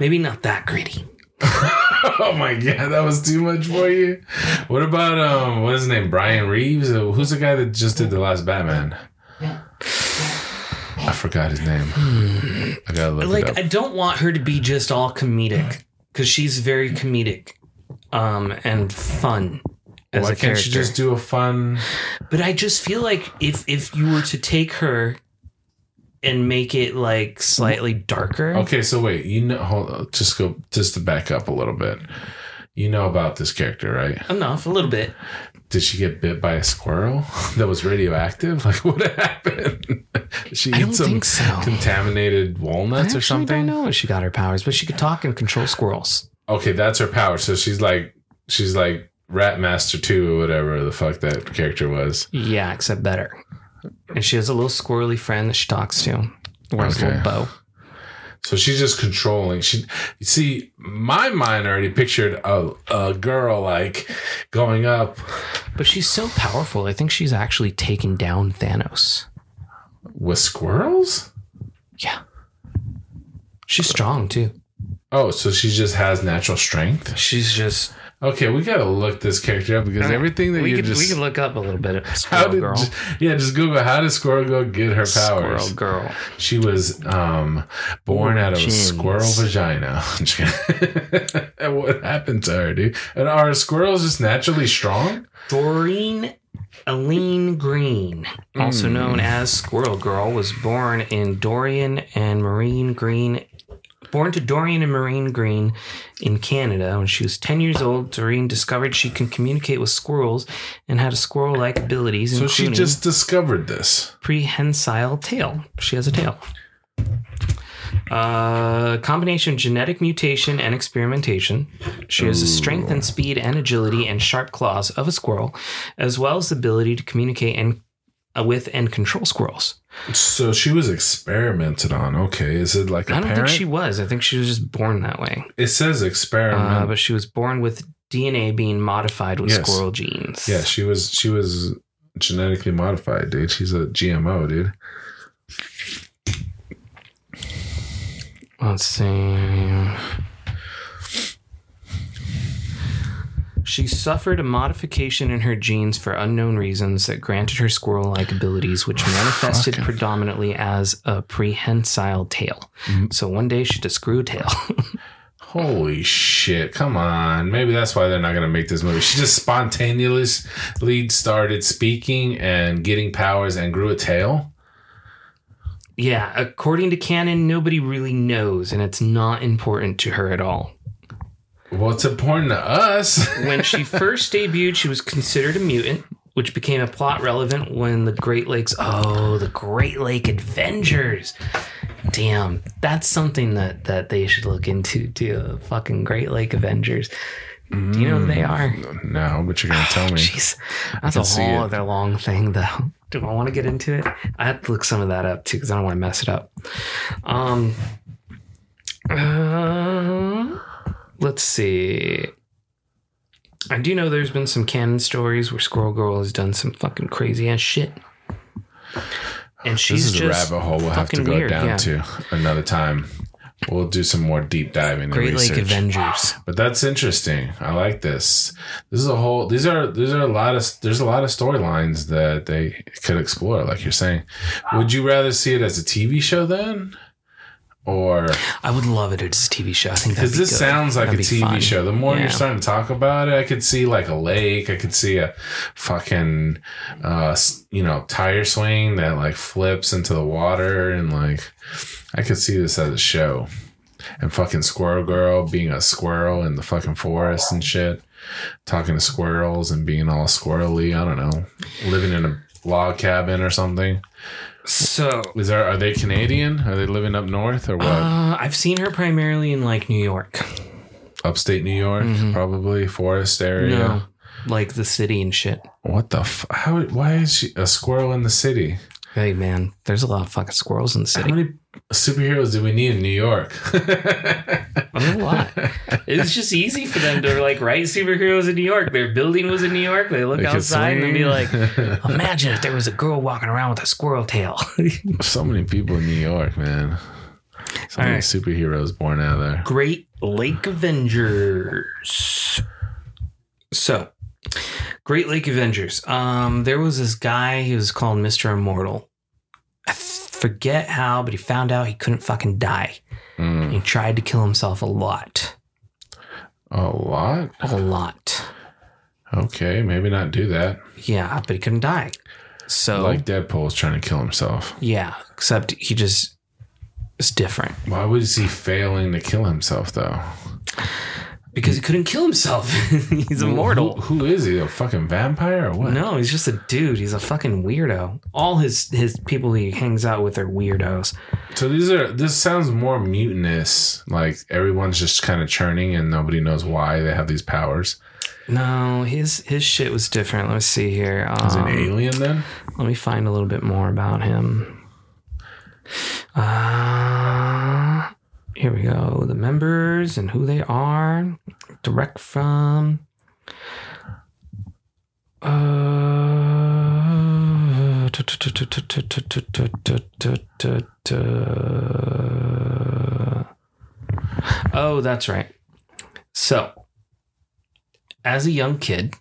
maybe not that gritty. oh my god, that was too much for you. What about um, what's his name? Brian Reeves. Uh, Who's the guy that just did the last Batman? I forgot his name. I gotta look it like up. I don't want her to be just all comedic because she's very comedic um and fun as Why a can't character. you just do a fun? but I just feel like if if you were to take her and make it like slightly darker, Okay, so wait, you know, hold on, just go, just to back up a little bit. You know about this character, right? enough, a little bit. Did she get bit by a squirrel that was radioactive? Like, what happened? She I eat don't some think so. contaminated walnuts I or actually something? don't know if she got her powers, but she could talk and control squirrels. Okay, that's her power. So she's like, she's like Rat Master Two or whatever the fuck that character was. Yeah, except better. And she has a little squirrely friend that she talks to. Wears a little bow. So she's just controlling. She, you see, my mind already pictured a, a girl like going up But she's so powerful. I think she's actually taken down Thanos. with squirrels. Yeah. She's strong too. Oh, so she just has natural strength. She's just Okay, we gotta look this character up because everything that we you could just we can look up a little bit of how Squirrel did Girl. yeah just Google how did Squirrel Girl get her powers? Squirrel? Girl. She was um, born out of a squirrel vagina. I'm just kidding. and what happened to her, dude? And are squirrels just naturally strong? Doreen Allene Green, also Hmm. known as Squirrel Girl, was born in Dorian and Maureen Green. Born to Dorian and Maureen Green in Canada. When she was 10 years old, Doreen discovered she can communicate with squirrels and had a squirrel like abilities, So she just discovered this. prehensile tail. She has a tail. Uh, combination of genetic mutation and experimentation. She has the strength and speed and agility and sharp claws of a squirrel, as well as the ability to communicate and with and control squirrels. So she was experimented on. Okay, is it like a I don't parent? think she was. I think she was just born that way. it says experiment. Uh, but she was born with DNA being modified with Yes. squirrel genes. yeah, she was. She was genetically modified, dude. She's a GMO, dude. Let's see. She suffered a modification in her genes for unknown reasons that granted her squirrel like abilities, which manifested Fucking- predominantly as a prehensile tail. Mm. So one day she just grew a tail. Holy shit! Come on. Maybe that's why they're not gonna make this movie. She just spontaneously started speaking and getting powers and grew a tail. yeah, according to canon, nobody really knows, and it's not important to her at all. Well, it's important to us. when she first debuted, she was considered a mutant, which became a plot relevant when the Great Lakes. Oh, the Great Lake Avengers. Damn, that's something that that they should look into too. The fucking Great Lake Avengers. Do you know who they are? no, but you're gonna tell me. Jeez, that's a whole other long thing, though. Do I want to get into it? I have to look some of that up too because I don't want to mess it up. Um, uh, let's see. I do know there's been some canon stories where Squirrel Girl has done some fucking crazy ass shit, and she's this is a rabbit hole we'll have to go weird, down yeah. to another time. We'll do some more deep diving Great research. Lake Avengers. But that's interesting. I like this. This is a whole. These are these are a lot of. There's a lot of storylines that they could explore. Like you're saying, would you rather see it as a TV show then, or I would love it as a TV show. I think because be this good. sounds like That'd a TV fun. show. The more Yeah. you're starting to talk about it, I could see like a lake. I could see a fucking, uh, you know, tire swing that like flips into the water, and like, I could see this as a show. And fucking Squirrel Girl being a squirrel in the fucking forest and shit, talking to squirrels and being all squirrely. I don't know, living in a log cabin or something. So Is there? Are they Canadian? Are they living up north or what? uh, I've seen her primarily in like New York. Upstate New York, probably forest area. Mm-hmm. No, like the city and shit. What the? F- how? Why is she a squirrel in the city? Hey man, there's a lot of fucking squirrels in the city. How many superheroes do we need in New York? A lot. It's just easy for them to like write superheroes in New York. Their building was in New York. They look They outside and be like, imagine if there was a girl walking around with a squirrel tail. so many people in New York, man. So many right. superheroes born out of there. Great Lake Avengers. So, Great Lake Avengers. Um, there was this guy. He was called Mister Immortal. I forget how, but he found out he couldn't fucking die. Mm. He tried to kill himself a lot, A lot? a lot. Okay, maybe not do that. Yeah, but he couldn't die. So, Like Deadpool's trying to kill himself. yeah, except he just is different Why was he failing to kill himself though? Because he couldn't kill himself. He's immortal. Who, who is he? A fucking vampire or what? No, he's just a dude. He's a fucking weirdo. All his his people he hangs out with are weirdos. So these are this sounds more mutinous. Like everyone's just kind of churning and nobody knows why they have these powers. No, his his shit was different. Let's see here. Is Um, it an alien then? let me find a little bit more about him. Uh, here we go. The members and who they are. Direct from. Uh, Oh, that's right. So, as a young kid,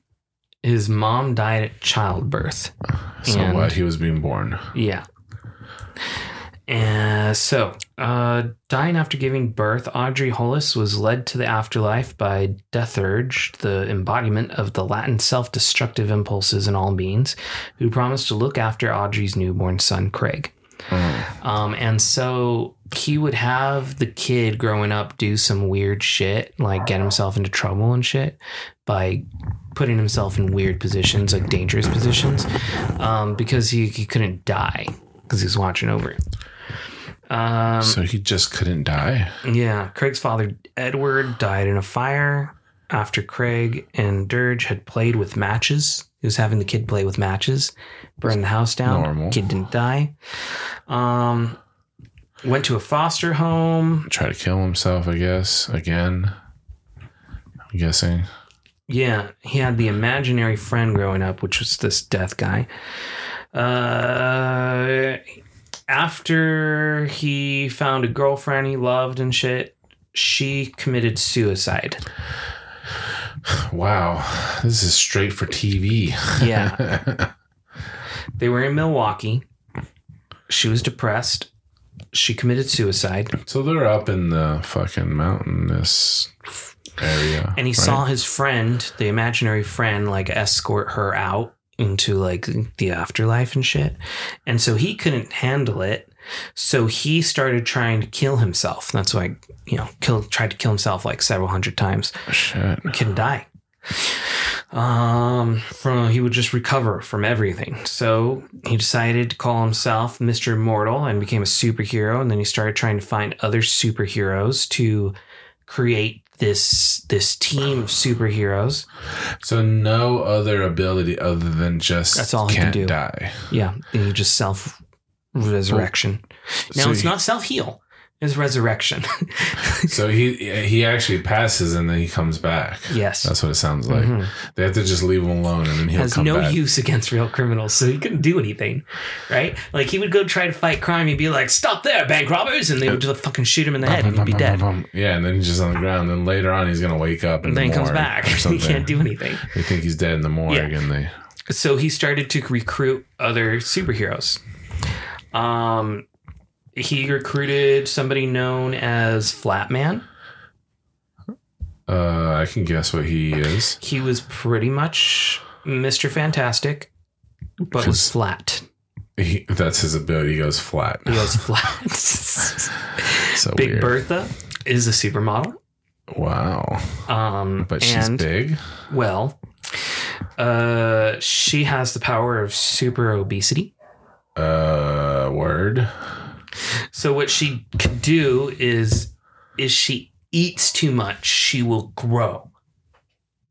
his mom died at childbirth. So and- what? He was being born. Yeah. And so, uh, dying after giving birth, Audrey Hollis was led to the afterlife by Deathurge, the embodiment of the Latin self destructive impulses in all beings, who promised to look after Audrey's newborn son, Craig. Oh. Um, and so he would have the kid growing up do some weird shit, like get himself into trouble and shit by putting himself in weird positions, like dangerous positions, um, because he, he couldn't die because he was watching over it. Um, so he just couldn't die. yeah, Craig's father, Edward, died in a fire after Craig and Dirge had played with matches. He was having the kid play with matches, burn the house down. Normal. Kid didn't die. Um, went to a foster home. Try to kill himself, I guess. Again. I'm guessing. Yeah, he had the imaginary friend growing up, which was this death guy. Uh, after he found a girlfriend he loved and shit, she committed suicide. Wow. This is straight for TV. Yeah. They were in Milwaukee. She was depressed. She committed suicide. so they're up in the fucking mountainous area. And he right? saw his friend, the imaginary friend, like escort her out into like the afterlife and shit. And so he couldn't handle it. So he started trying to kill himself. That's why, you know, kill tried to kill himself like several hundred times. Shit. Couldn't die. Um, from he would just recover from everything. So he decided to call himself Mr. Immortal and became a superhero. And then he started trying to find other superheroes to create this this team of superheroes. So no other ability other than just That's all he can do. die. Yeah, and he just self resurrection. now so it's he- not self heal; it's resurrection. So he he actually passes and then he comes back. yes, That's what it sounds like. Mhm. They have to just leave him alone and then he'll has no back. use against real criminals, so he couldn't do anything, right? Like he would go try to fight crime, he'd be like, "Stop there, bank robbers!" and they would just fucking shoot him in the head, and he'd be dead. Yeah, and then he's just on the ground. Then later on, he's gonna wake up and And then he comes back. he can't do anything. They think he's dead in the morgue, Yeah. and they So he started to recruit other superheroes. Um, he recruited somebody known as Flatman. uh, I can guess what he is. He was pretty much Mr. Fantastic, but was flat. He, that's his ability. He goes flat. He was flat. So Big weird. Bertha is a supermodel. Wow, Um, but she's and, big. Well, uh, she has the power of super obesity. Uh, word. So what she can do is, is she eats too much, she will grow.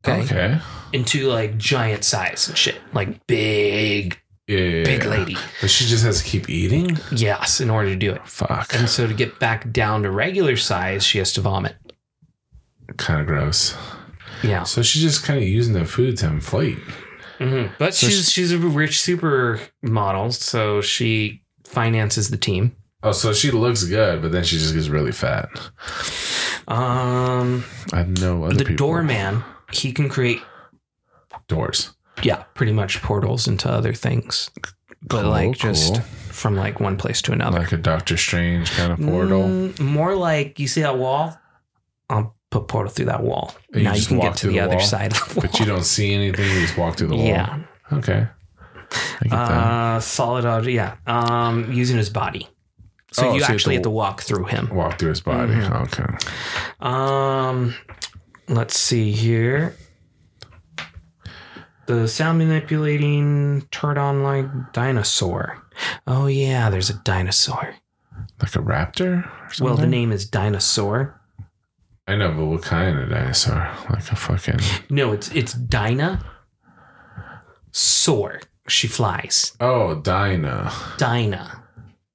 Okay. Okay. Into like giant size and shit, like big, Yeah, yeah, big lady. But she just has to keep eating. Yes, in order to do it. Fuck. And so to get back down to regular size, she has to vomit. Kind of gross. Yeah. So she's just kind of using the food to inflate. hmm But So she's she's a rich supermodel, so she finances the team. Oh, so she looks good, but then she just gets really fat. Um, I know other the people. doorman, he can create Doors. yeah, pretty much portals into other things, but Cool, like just cool. from like one place to another. Like a Doctor Strange kind of portal. Mm, more like you see that wall. I'll put portal through that wall. You now you can get to the, the other side of the wall. But you don't see anything. You just walk through the wall. Yeah. Okay. I get that. Uh, solid object. Yeah. Um, using his body. So Oh, you so you have actually to- have to walk through him. Walk through his body. Mhm. Okay. Um, let's see here. The sound manipulating Turdon like dinosaur. Oh yeah, there's a dinosaur. Like a raptor? Well, the name is dinosaur. I know, but what kind of dinosaur? Like a fucking. No, it's it's Dinah. Soar. She flies. Oh, Dinah. Dinah.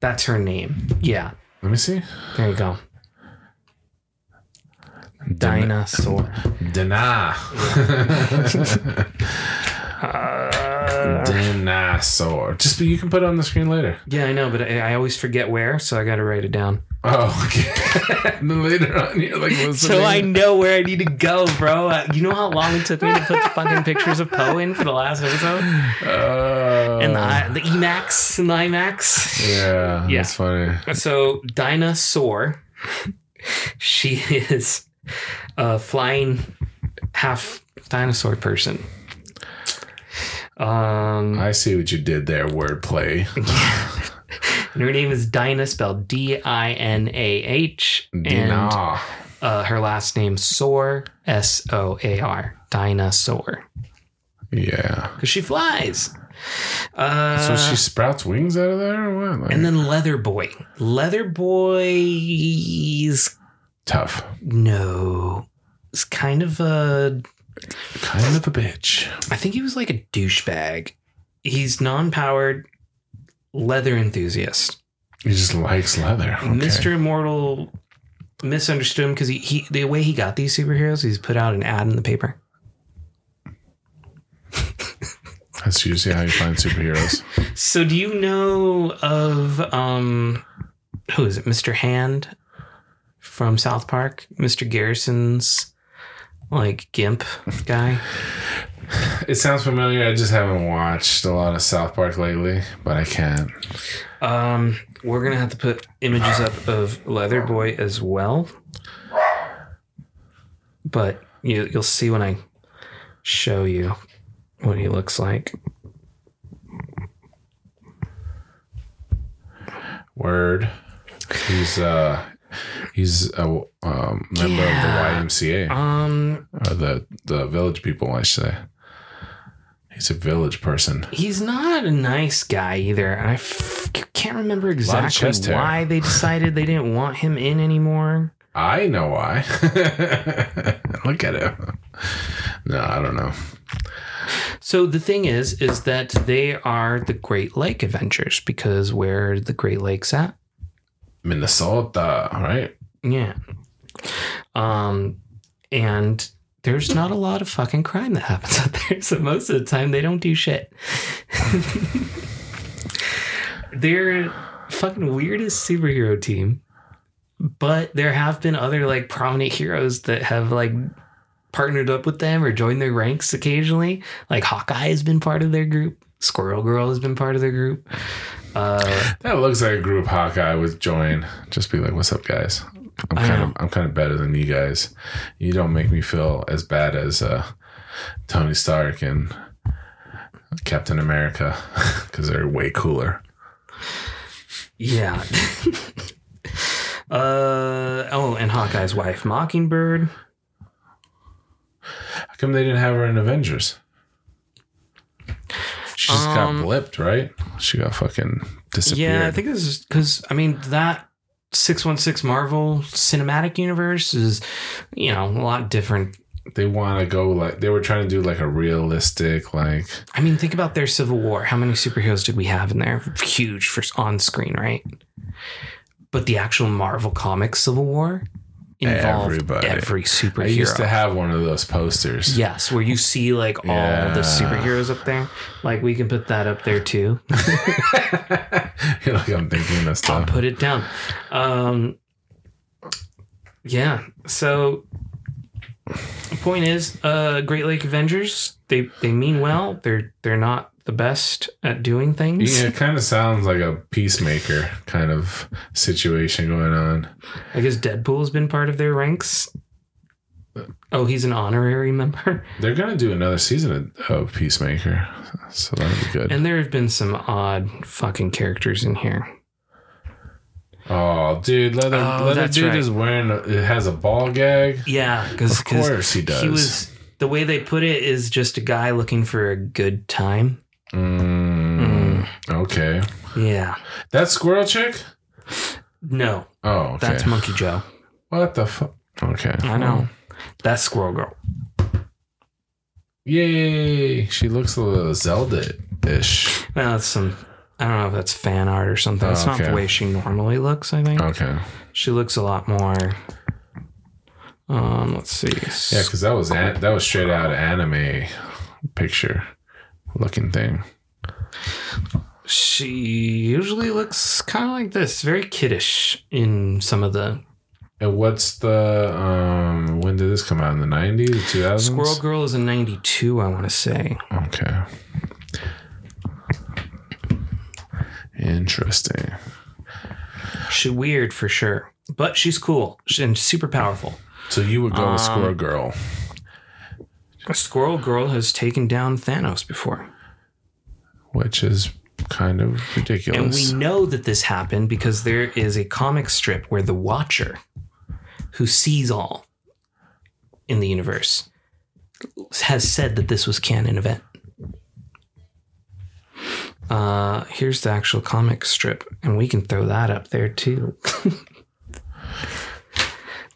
That's her name. Yeah. Let me see. There you go. Dinosaur. Dinah. Uh, Dinosaur. Just but you can put it on the screen later. yeah, I know, but I, I always forget where, so I got to write it down. Oh, okay. and then later on, you're like, what's the So I know where I need to go, bro. Uh, you know how long it took me to put the fucking pictures of Poe in for the last episode, Oh. and the the Emax and the IMAX. yeah, Yeah. that's funny. So Dinosaur, she is a flying half dinosaur person. Um, I see what you did there, wordplay. and her name is Dinah, spelled D I N A H, and Dinah. uh, her last name Soar, S O A R, Dinosaur, Yeah. because she flies. Uh, So she sprouts wings out of there or what? Like, and then Leather Boy. Leather Boy's tough. no, it's kind of a Kind of a bitch. I think he was like a douchebag. He's non-powered leather enthusiast. He just likes leather. Okay. Mr. Immortal misunderstood him because he, he the way he got these superheroes, he's put out an ad in the paper. That's usually how you find superheroes. So do you know of um who is it? Mr. Hand from South Park? Mr. Garrison's like gimp guy? it sounds familiar. I just haven't watched a lot of South Park lately, but I can't. Um we're gonna have to put images up of Leather Boy as well. But you, you'll see when I show you what he looks like. Word. He's uh he's a um, member Yeah. of the YMCA Um, or the the village people. I should say. He's a village person. he's not a nice guy either. and I f- can't remember exactly chest hair. why they decided they didn't want him in anymore. I know why. Look at him. No, I don't know. So the thing is, is that they are the Great Lake Adventures because where the Great Lakes at? Minnesota, right? Yeah. Um, and there's not a lot of fucking crime that happens out there. So most of the time they don't do shit. They're fucking weirdest superhero team. But there have been other like prominent heroes that have like partnered up with them or joined their ranks occasionally. Like Hawkeye has been part of their group. Squirrel Girl has been part of their group. Uh, That looks like a group Hawkeye would join. Just be like, "What's up, guys? I'm kind of I'm kind of better than you guys. You don't make me feel as bad as uh, Tony Stark and Captain America because they're way cooler." Yeah. uh oh, and Hawkeye's wife, Mockingbird. How come they didn't have her in Avengers? She just Um, got blipped, right? She got fucking disappeared. Yeah, I think this is because I mean that six one six Marvel Cinematic Universe is you know a lot different. they want to go like they were trying to do like a realistic like I mean, think about their Civil War. How many superheroes did we have in there? Huge for on screen, right? But the actual Marvel Comics Civil War, involved Everybody. every superhero. I used to have one of those posters. Yes, where you see like all Yeah. the superheroes up there. Like we can put that up there too. You're like I'm thinking of I'll put it down. Um, yeah. So, point is, uh, Great Lake Avengers. They they mean well. They're they're not the best at doing things. Yeah, it kind of sounds like a peacemaker kind of situation going on. I guess Deadpool's been part of their ranks. Oh, he's an honorary member. They're gonna do another season of, of Peacemaker, so that'll be good. And there have been some odd fucking characters in here. oh, dude, leather Oh, leather dude right. is wearing. A, it has a ball gag. Yeah, because Of course he does. he was the way they put it is just a guy looking for a good time. Mm, Okay, Yeah. that squirrel chick. No, Oh, okay. that's Monkey Joe. what the fuck. Okay, I know. That's Squirrel Girl. Yay! She looks a little Zelda-ish. Well, that's some. I don't know if that's fan art or something. That's not the way she normally looks. I think Okay, she looks a lot more. Um, let's see. yeah, because that was an, that was straight out of anime picture looking thing. She usually looks kind of like this, very kiddish in some of the. And what's the um? When did this come out in the nineties, two thousands? Squirrel Girl is a '92, I want to say. Okay. Interesting. She weird for sure, but she's cool and super powerful. So you would go with Um, Squirrel Girl. Squirrel Girl has taken down Thanos before. which is kind of ridiculous. And we know that this happened because there is a comic strip where the Watcher, who sees all in the universe, has said that this was canon event. Uh, here's the actual comic strip, and we can throw that up there too.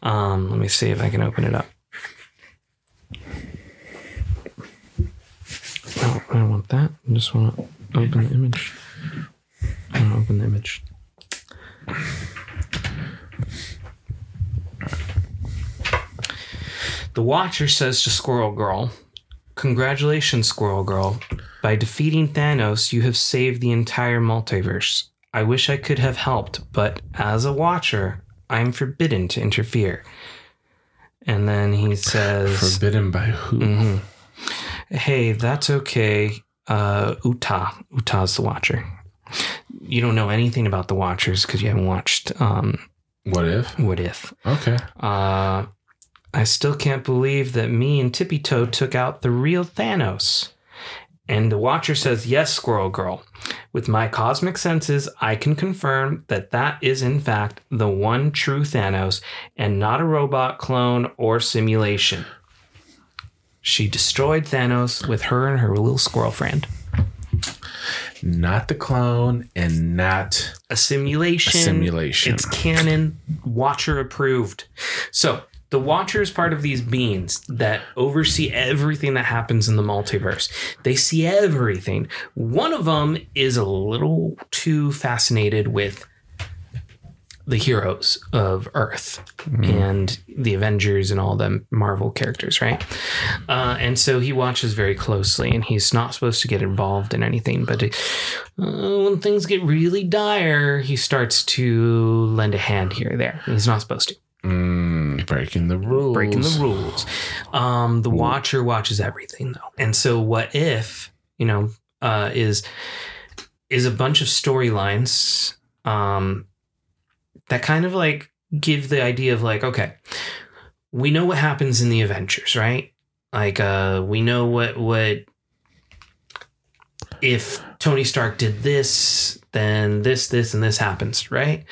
um, let me see if I can open it up. No, I don't want that. I just want to open the image. I want to open the image. The Watcher says to Squirrel Girl, Congratulations, Squirrel Girl. By defeating Thanos, you have saved the entire multiverse. I wish I could have helped, but as a Watcher, I'm forbidden to interfere. And then he says, Forbidden by who? Mhm. Hey, that's okay. Uh, Uatu. Uatu's the Watcher. You don't know anything about the Watchers because you haven't watched um, What if? What If. Okay. Uh, I still can't believe that me and Tippy Toe took out the real Thanos. And the Watcher says, Yes, Squirrel Girl. With my cosmic senses, I can confirm that that is, in fact, the one true Thanos and not a robot clone or simulation. She destroyed Thanos with her and her little squirrel friend. Not the clone and not A simulation. a simulation. It's canon, Watcher approved. So the Watcher is part of these beings that oversee everything that happens in the multiverse. They see everything. One of them is a little too fascinated with the heroes of Earth and the Avengers and all the Marvel characters, right? Uh, and so he watches very closely, and he's not supposed to get involved in anything. But uh, when things get really dire, he starts to lend a hand here or there. He's not supposed to Mm, breaking the rules. breaking the rules. Um, the Watcher watches everything though, and so what if you know uh, is is a bunch of storylines um, that kind of like give the idea of like okay, we know what happens in the Avengers, right? Like uh, we know what what if Tony Stark did this, then this, this, and this happens, right?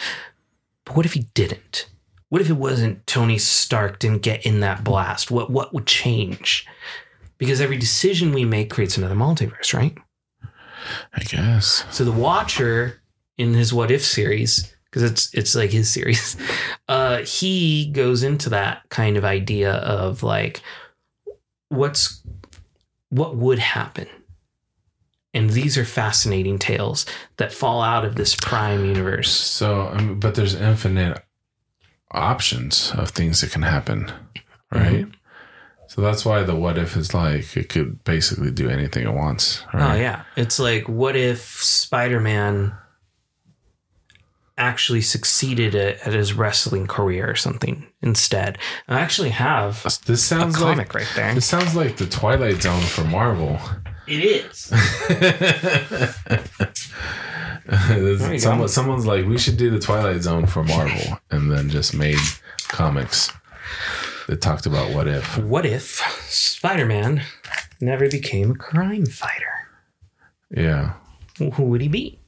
But what if he didn't? What if it wasn't Tony Stark didn't get in that blast? What what would change? Because every decision we make creates another multiverse, right? I guess. So the Watcher in his What If series, because it's it's like his series, uh, he goes into that kind of idea of like what's what would happen. And these are fascinating tales that fall out of this prime universe. So, I but there's infinite options of things that can happen, right? So that's why the what if is like it could basically do anything it wants. Oh yeah, it's like what if Spider-Man actually succeeded at, at his wrestling career or something instead? I actually have This a sounds comic like right there. this sounds like the Twilight Zone for Marvel. It is. Someone, someone's like, we should do the Twilight Zone for Marvel, and then just made comics that talked about what if. What if Spider-Man never became a crime fighter? Yeah, Who would he be?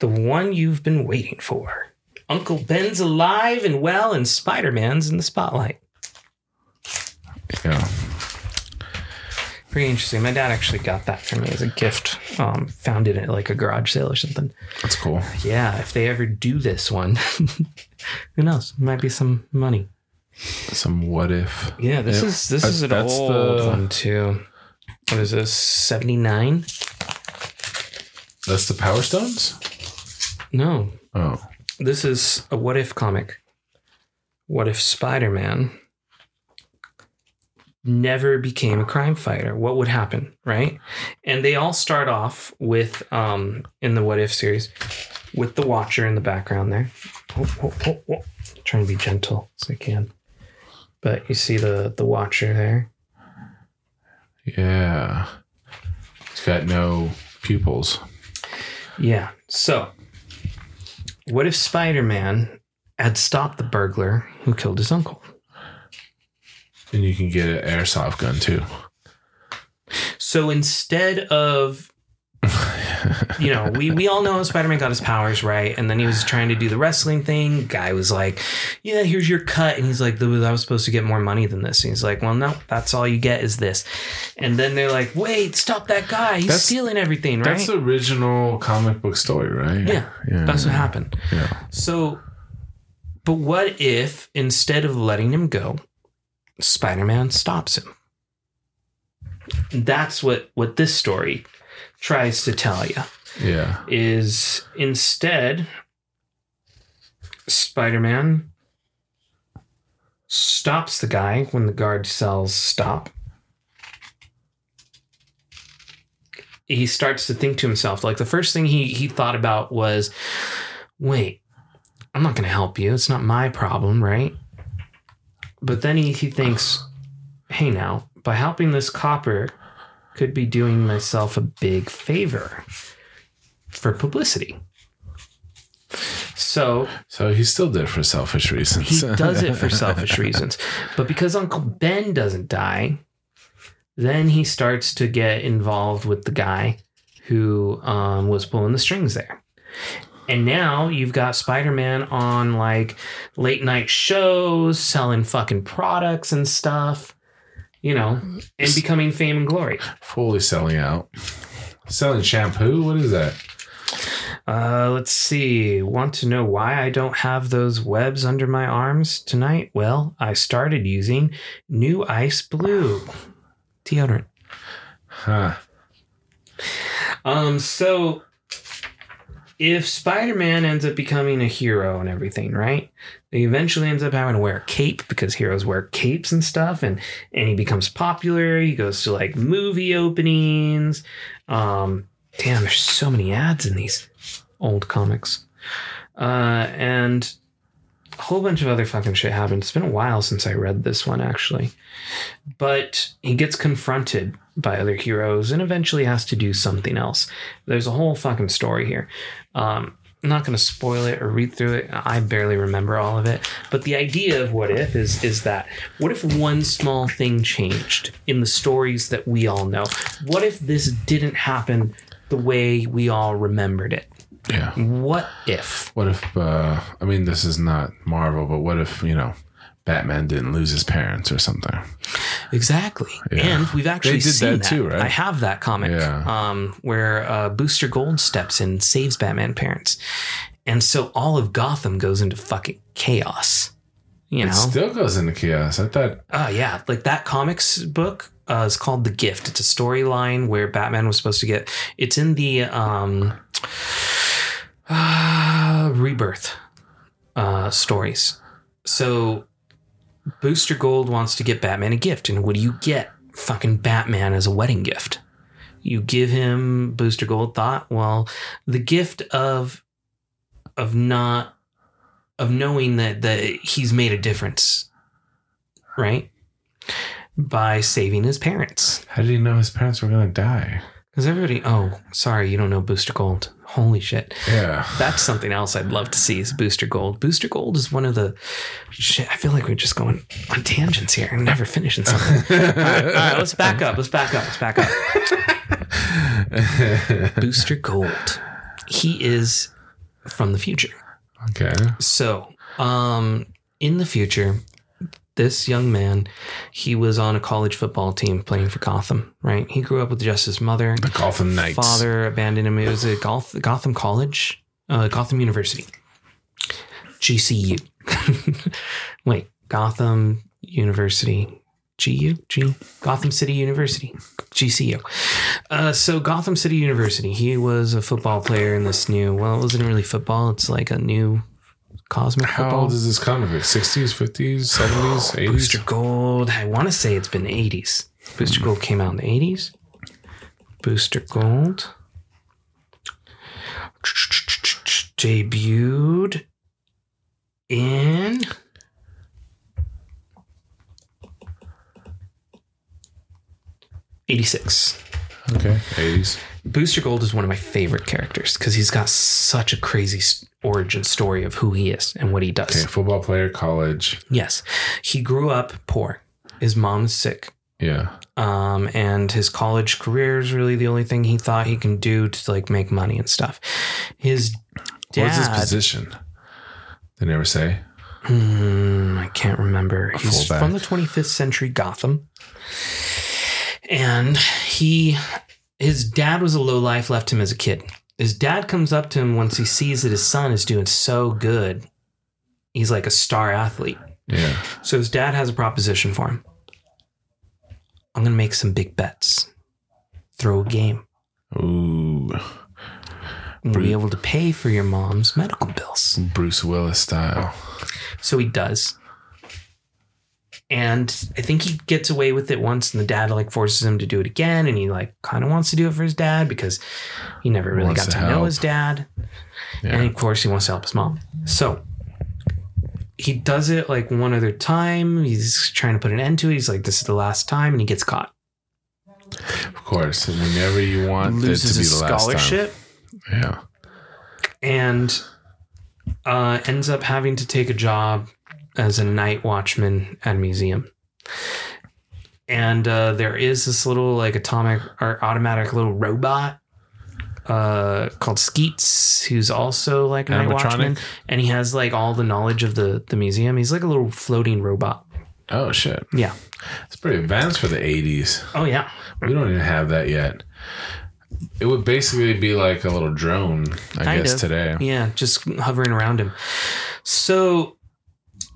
The one you've been waiting for. Uncle Ben's alive and well, and Spider-Man's in the spotlight. yeah. Pretty interesting. My dad actually got that for me as a gift. Um, found it at like a garage sale or something. That's cool. Yeah, if they ever do this one, who knows? Might be some money. Some what if. Yeah, this is this that- is an that's old the- one too. What is this? Seventy nine? That's the Power Stones. No, Oh, this is a what if comic. What if Spider Man never became a crime fighter? What would happen, right? And they all start off with um in the what if series with the Watcher in the background there. Oh, oh, oh, oh. Trying to be gentle as I can, but you see the the Watcher there. yeah. It's got no pupils. Yeah. So, what if Spider Man had stopped the burglar who killed his uncle? And you can get an airsoft gun too. So instead of, you know, we, we all know Spider Man got his powers, right? And then he was trying to do the wrestling thing. Guy was like, Yeah, here's your cut. And he's like, I was supposed to get more money than this. And he's like, Well, no, that's all you get is this. And then they're like, Wait, stop that guy. He's That's- stealing everything, right? That's the original comic book story, right? yeah, yeah. that's what happened. Yeah. So, but what if instead of letting him go, Spider Man stops him? That's what what this story tries to tell you Yeah. is instead Spider Man stops the guy when the guard cells stop. He starts to think to himself, like the first thing he he thought about was, wait, I'm not gonna help you. It's not my problem, right? But then he, he thinks, hey now, by helping this copper could be doing myself a big favor for publicity. So So he still did it for selfish reasons. he does it for selfish reasons. But because Uncle Ben doesn't die, then he starts to get involved with the guy who um, was pulling the strings there. And now you've got Spider Man on like late night shows, selling fucking products and stuff, you know, and becoming fame and glory. Fully selling out. Selling shampoo? What is that? Uh, let's see. Want to know why I don't have those webs under my arms tonight? Well, I started using New Ice Blue deodorant. Huh. Um, so if Spider-Man ends up becoming a hero and everything, right? He eventually ends up having to wear a cape because heroes wear capes and stuff, and and he becomes popular. He goes to like movie openings. Um, damn, there's so many ads in these old comics, uh, and a whole bunch of other fucking shit happens. It's been a while since I read this one actually, but he gets confronted by other heroes and eventually has to do something else. There's a whole fucking story here. Um, I'm not going to spoil it or read through it. I barely remember all of it. But the idea of what if is is that what if one small thing changed in the stories that we all know? What if this didn't happen the way we all remembered it? Yeah. What if? What if, uh, I mean, this is not Marvel, but what if, you know, Batman didn't lose his parents or something? Exactly. Yeah. And we've actually They did seen that too, right? I have that comic Yeah. um, where uh, Booster Gold steps in, and saves Batman parents. And so all of Gotham goes into fucking chaos. You It know? still goes into chaos. I thought, Oh yeah, like that comics book uh, is called The Gift. It's a storyline where Batman was supposed to get. It's in the um, uh, rebirth uh, stories, So Booster Gold wants to get Batman a gift, and what do you get? Fucking Batman as a wedding gift. You give him Booster Gold thought, well, the gift of of not of knowing that that he's made a difference, right? By saving his parents. How did he know his parents were gonna die? Because everybody, oh, sorry, you don't know Booster Gold. Holy shit. Yeah. That's something else I'd love to see is Booster Gold. Booster Gold is one of the shit. I feel like we're just going on tangents here and never finishing something. all, right, all right, let's back up. Let's back up. Let's back up. Booster Gold. He is from the future. okay. So, um, in the future, this young man, he was on a college football team playing for Gotham. Right? He grew up with just his mother. The Gotham Knights. Father abandoned him. It was at Goth- Gotham College, uh, Gotham University, GCU. Wait, Gotham University, GU, G, Gotham City University, GCU. Uh, so Gotham City University. He was a football player in this new. Well, it wasn't really football. It's like a new cosmic How football. old is this comic? Like 60s, 50s, 70s, 80s? Booster Gold. I want to say it's been 80s. Booster hmm. Gold came out in the 80s. Booster Gold debuted in '86. Okay. 80s. Booster Gold is one of my favorite characters because he's got such a crazy origin story of who he is and what he does. Okay. Football player, college. Yes, he grew up poor. His mom's sick. Yeah. um, and his college career is really the only thing he thought he can do to like make money and stuff. His dad, What's his position? They never say. Hmm, I can't remember. He's fullback. from the 25th century Gotham, and he, his dad was a low life, left him as a kid. His dad comes up to him once he sees that his son is doing so good. He's like a star athlete. Yeah. So his dad has a proposition for him. I'm gonna make some big bets. Throw a game. Ooh. and be able to pay for your mom's medical bills. Bruce Willis style. So he does. And I think he gets away with it once, and the dad like forces him to do it again, and he like kind of wants to do it for his dad because he never really got to to know his dad, and of course he wants to help his mom. So he does it like one other time. He's trying to put an end to it. He's like, "This is the last time," and he gets caught. Of course. And whenever you want it to Loses be his the last scholarship. time. Yeah. and uh, ends up having to take a job as a night watchman at a museum. And uh, there is this little like atomic or automatic little robot uh, called Skeets, who's also like a night watchman, and he has like all the knowledge of the the museum. He's like a little floating robot. Oh shit. Yeah. It's pretty advanced for the 80s. Oh yeah. We don't even have that yet. It would basically be like a little drone, I Kind guess, of. today. Yeah, just hovering around him. So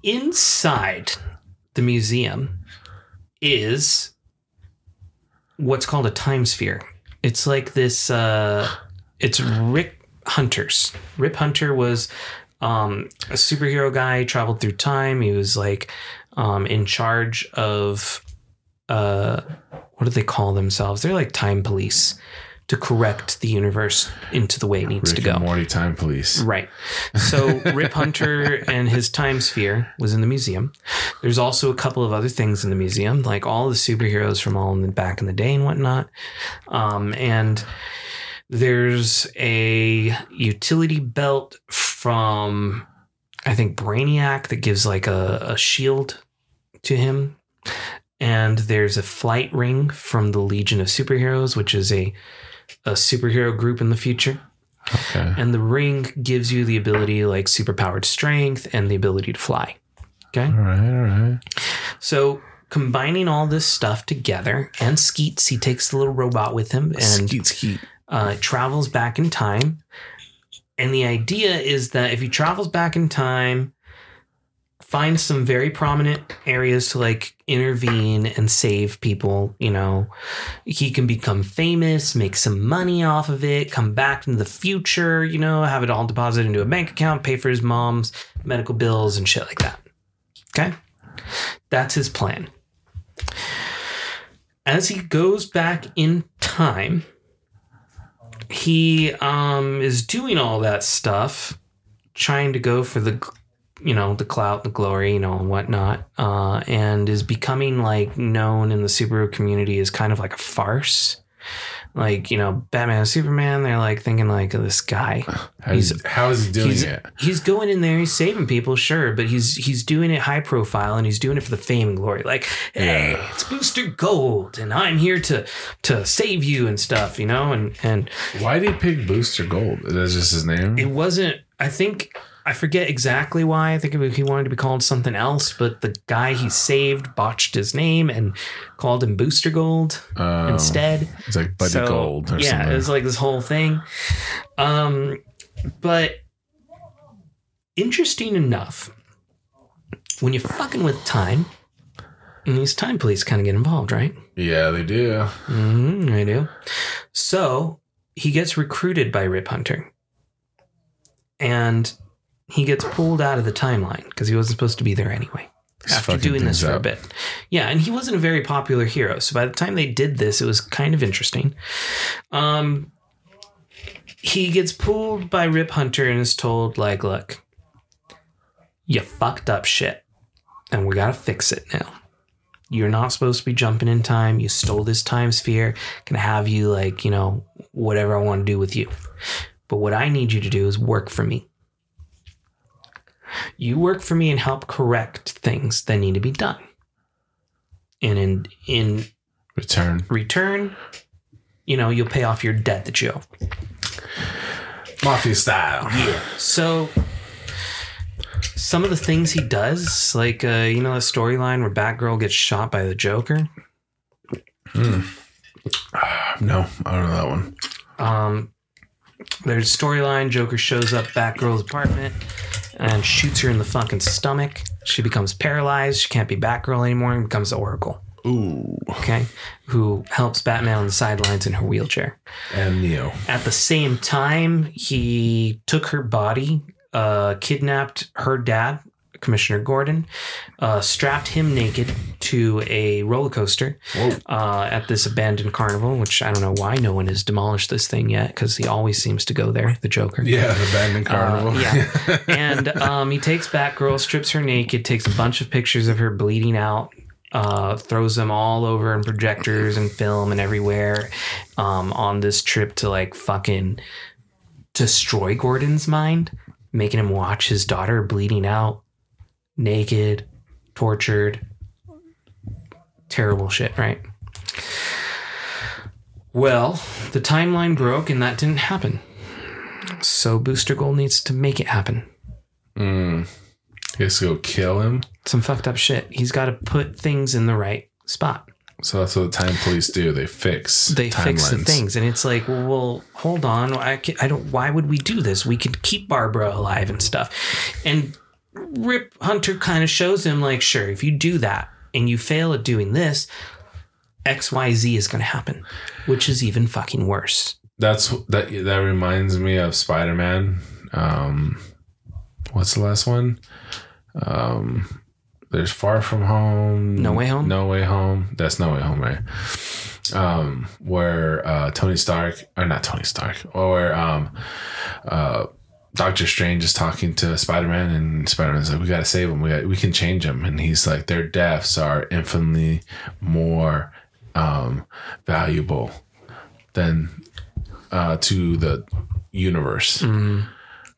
inside the museum is what's called a time sphere. It's like this uh it's Rick Hunter's. Rip Hunter was um a superhero guy, traveled through time. He was like um in charge of uh what do they call themselves? They're like time police to correct the universe into the way it needs Rick to go. and Morty Time Police. Right. So Rip Hunter and his time sphere was in the museum. There's also a couple of other things in the museum, like all the superheroes from all in the back in the day and whatnot. Um, and there's a utility belt from I think Brainiac that gives like a, a shield to him. And there's a flight ring from the Legion of Superheroes, which is a a superhero group in the future Okay. and the ring gives you the ability like superpowered strength and the ability to fly okay All right, all right. so combining all this stuff together and skeets he takes the little robot with him and Skeet, skeet. uh, travels back in time and the idea is that if he travels back in time finds some very prominent areas to like intervene and save people you know he can become famous make some money off of it come back into the future you know have it all deposited into a bank account pay for his mom's medical bills and shit like that Okay. That's his plan. As he goes back in time, he um, is doing all that stuff, trying to go for the, you know, the clout, the glory, you know, and whatnot, uh, and is becoming like known in the superhero community as kind of like a farce. Like you know, Batman and Superman, they're like thinking like this guy. How's, He's- how is he doing he's, it? he's going in there, he's saving people, sure, but he's he's doing it high profile and he's doing it for the fame and glory. Like, hey, Yeah. it's Booster Gold, and I'm here to to save you and stuff, you know. And and Why did he pick Booster Gold? That's just his name. it wasn't. I think I forget exactly why. I think he wanted to be called something else, but the guy he saved botched his name and called him Booster Gold Oh, instead. It's like Buddy So, Gold or yeah, something. it was like this whole thing. Um, but interesting enough, when you're fucking with time, and these time police kind of get involved, right? yeah, they do. Mm-hmm, I do. So he gets recruited by Rip Hunter, and he gets pulled out of the timeline because he wasn't supposed to be there anyway He's after doing this for a bit. Yeah, and he wasn't a very popular hero. So by the time they did this, it was kind of interesting. Um, he gets pulled by Rip Hunter and is told, like, look, you fucked up shit, and we gotta fix it now. You're not supposed to be jumping in time. You stole this time sphere. Can have you like, you know, whatever I want to do with you. But what I need you to do is work for me. You work for me and help correct things that need to be done. And in in Return. return, you know, you'll pay off your debt that you owe. Mafia style. Yeah. So some of the things he does, like uh, you know, the storyline where Batgirl gets shot by the Joker. No, I don't know that one. Um, there's a storyline. Joker shows up Batgirl's apartment and shoots her in the fucking stomach. She becomes paralyzed. She can't be Batgirl anymore and becomes Oracle. Ooh. Okay, who helps Batman on the sidelines in her wheelchair. And Neo. At the same time, he took her body, uh, kidnapped her dad, Commissioner Gordon, uh, strapped him naked to a roller coaster uh, at this abandoned carnival, which I don't know why no one has demolished this thing yet because he always seems to go there, the Joker. Yeah, the abandoned carnival. Uh, yeah. and um, he takes Batgirl, strips her naked, takes a bunch of pictures of her bleeding out, uh, throws them all over in projectors and film and everywhere um, on this trip to like fucking destroy Gordon's mind, making him watch his daughter bleeding out, naked, tortured. Terrible shit, right? Well, the timeline broke and that didn't happen. So Booster Gold needs to make it happen. Mm. Guess go kill him. Some fucked up shit. He's got to put things in the right spot. So that's what the time police do. They fix. They fix the things, and it's like, well, well hold on. I, ca- I don't. Why would we do this? We could keep Barbara alive and stuff. And Rip Hunter kind of shows him, like, sure, if you do that and you fail at doing this, X Y Z is going to happen, which is even fucking worse. That's that. That reminds me of Spider Man. Um, what's the last one? Um, there's Far From Home. No Way Home? No Way Home. That's No Way Home, right? Um, where uh, Tony Stark, or not Tony Stark, or um, uh, Doctor Strange is talking to Spider Man, and Spider Man's like, "We got to save him. We got, we can change him." And he's like, "Their deaths are infinitely more um, valuable than uh, to the universe." Mm.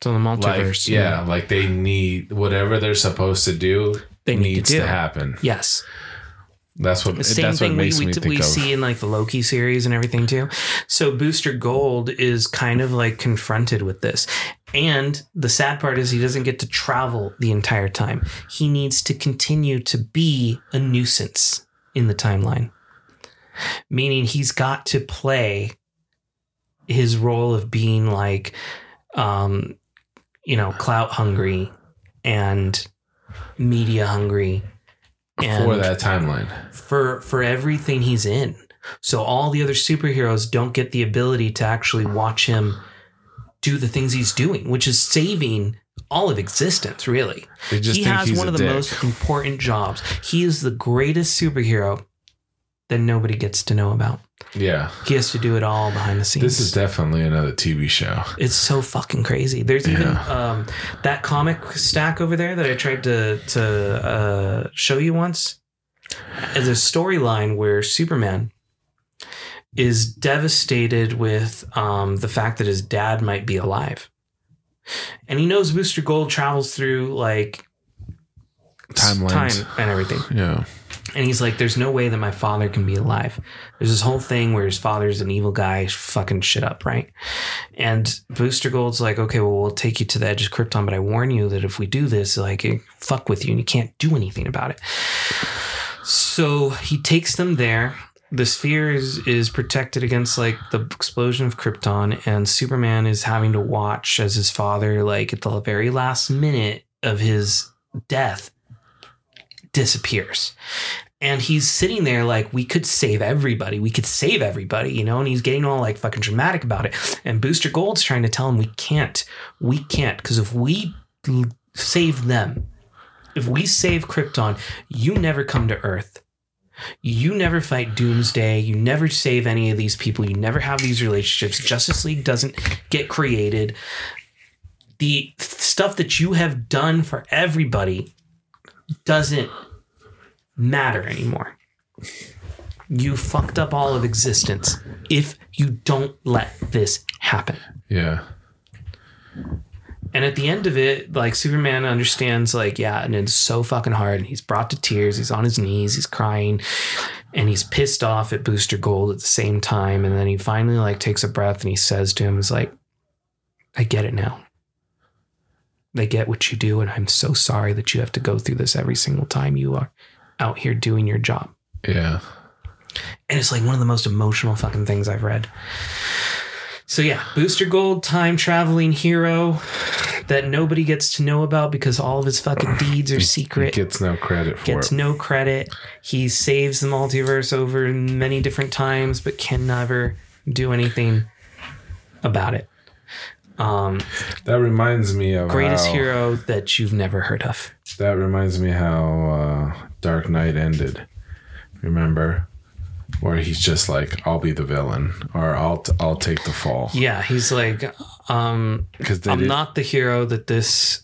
So the Like, multiverse, yeah, like they need whatever they're supposed to do. They need to needs to happen. yes. That's what. The same that's what thing we, we, we, see in like the Loki series and everything too. So Booster Gold is kind of like confronted with this. And the sad part is he doesn't get to travel the entire time. He needs to continue to be a nuisance in the timeline. Meaning he's got to play his role of being like um you know, clout hungry and media hungry for that timeline. for for everything he's in. So all the other superheroes don't get the ability to actually watch him do the things he's doing, which is saving all of existence, really. He has one of the dick. most important jobs. He is the greatest superhero that nobody gets to know about. Yeah. He has to do it all behind the scenes. This is definitely another TV show. it's so fucking crazy. There's even Yeah. um, that comic stack over there that I tried to to uh, show you once. As a storyline where Superman is devastated with um, the fact that his dad might be alive, and he knows Booster Gold travels through like Timelines. time and everything. Yeah. And he's like, "There's no way that my father can be alive." There's this whole thing where his father's an evil guy, fucking shit up, right? And Booster Gold's like, "Okay, well, we'll take you to the edge of Krypton, but I warn you that if we do this, like, fuck with you, and you can't do anything about it." So he takes them there. The sphere is is protected against like the explosion of Krypton, and Superman is having to watch as his father, like at the very last minute of his death, disappears. And he's sitting there like we could save everybody. We could save everybody you know and he's getting all like fucking dramatic about it. And booster gold's trying to tell him we can't we can't because if we save them if we save krypton you never come to earth. You never fight doomsday. You never save any of these people. You never have these relationships. Justice league doesn't get created. The stuff that you have done for everybody doesn't matter anymore. You fucked up all of existence if you don't let this happen. Yeah. And at the end of it, like Superman understands, like, yeah, and it's so fucking hard. And he's brought to tears. He's on his knees. He's crying. And he's pissed off at Booster Gold at the same time. And then he finally like takes a breath and he says to him, "Is like, I get it now. I get what you do, and I'm so sorry that you have to go through this every single time you are out here doing your job." Yeah. And it's like one of the most emotional fucking things I've read. So yeah, Booster Gold, time traveling hero that nobody gets to know about because all of his fucking deeds are He secret. gets no credit for Gets it. no credit. He saves the multiverse over many different times, but can never do anything about it. Um, That reminds me of greatest how, hero that you've never heard of. That reminds me how uh, Dark Knight ended. Remember, where he's just like, "I'll be the villain," or "I'll t- I'll take the fall." Yeah, he's like, um, Because I'm not the hero that this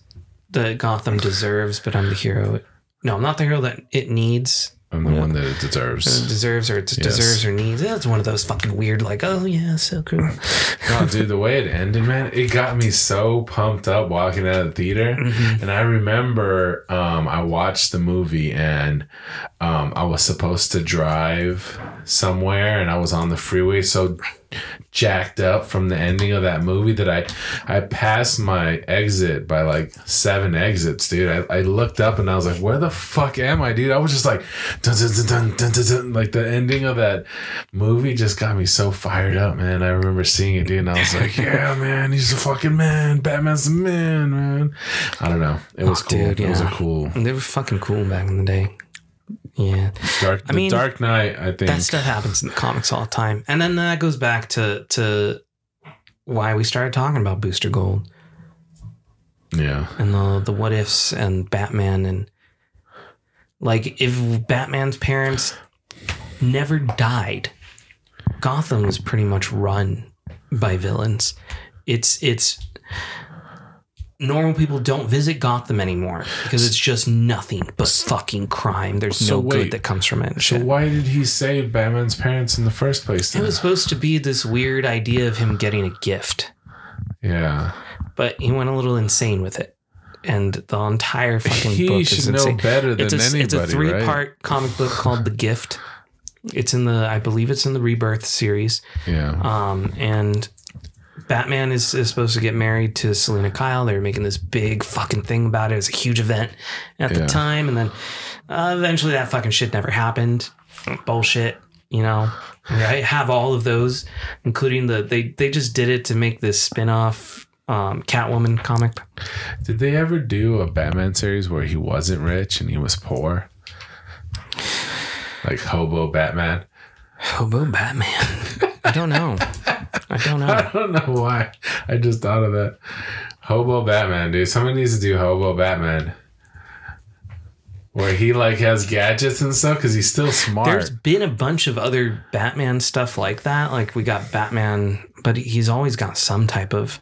that Gotham deserves, but I'm the hero. No, I'm not the hero that it needs, I'm the one that it deserves. deserves, or it deserves or needs. It's one of those fucking weird, like, oh yeah, so cool. No, dude, the way it ended, man, it got me so pumped up walking out of the theater. Mm-hmm. And I remember um, I watched the movie and um, I was supposed to drive somewhere and I was on the freeway so jacked up from the ending of that movie that I I passed my exit by like seven exits, dude. I, I looked up and I was like, where the fuck am I, dude? I was just like, dun, dun, dun, dun, dun, dun, dun. like the ending of that movie just got me so fired up, man. I remember seeing it, dude, and I was like, yeah, man, he's a fucking man. Batman's the man, man. I don't know. It was cool. dude, It was a cool They were fucking cool back in the day. Yeah, dark. The mean, Dark Knight, I think. that stuff happens in the comics all the time, and then that goes back to to why we started talking about Booster Gold yeah. and the the what ifs and Batman and like if Batman's parents never died, Gotham was pretty much run by villains. It's it's normal people don't visit Gotham anymore because it's just nothing but fucking crime. There's So no wait, good that comes from it. So shit. why did he save Batman's parents in the first place? It was supposed to be this weird idea of him getting a gift, yeah. but he went a little insane with it. And the entire fucking He book is insane. better than it's a, anybody, It's a three right? part comic book called The Gift. It's in the, I believe it's in the Rebirth series. Yeah. Um, and Batman is, is supposed to get married to Selina Kyle. They were making this big fucking thing about it. It was a huge event at the Yeah. time. And then uh, eventually that fucking shit never happened. Bullshit, you know. I have all of those, including the they they just did it to make this spin-off um, Catwoman comic. Did they ever do a Batman series where he wasn't rich and he was poor? Like hobo Batman? Hobo Batman. I don't know. I don't know. I don't know why. I just thought of that. Hobo Batman, dude. Somebody needs to do Hobo Batman. Where he like has gadgets and stuff because he's still smart. There's been a bunch of other Batman stuff like that. Like we got Batman, but he's always got some type of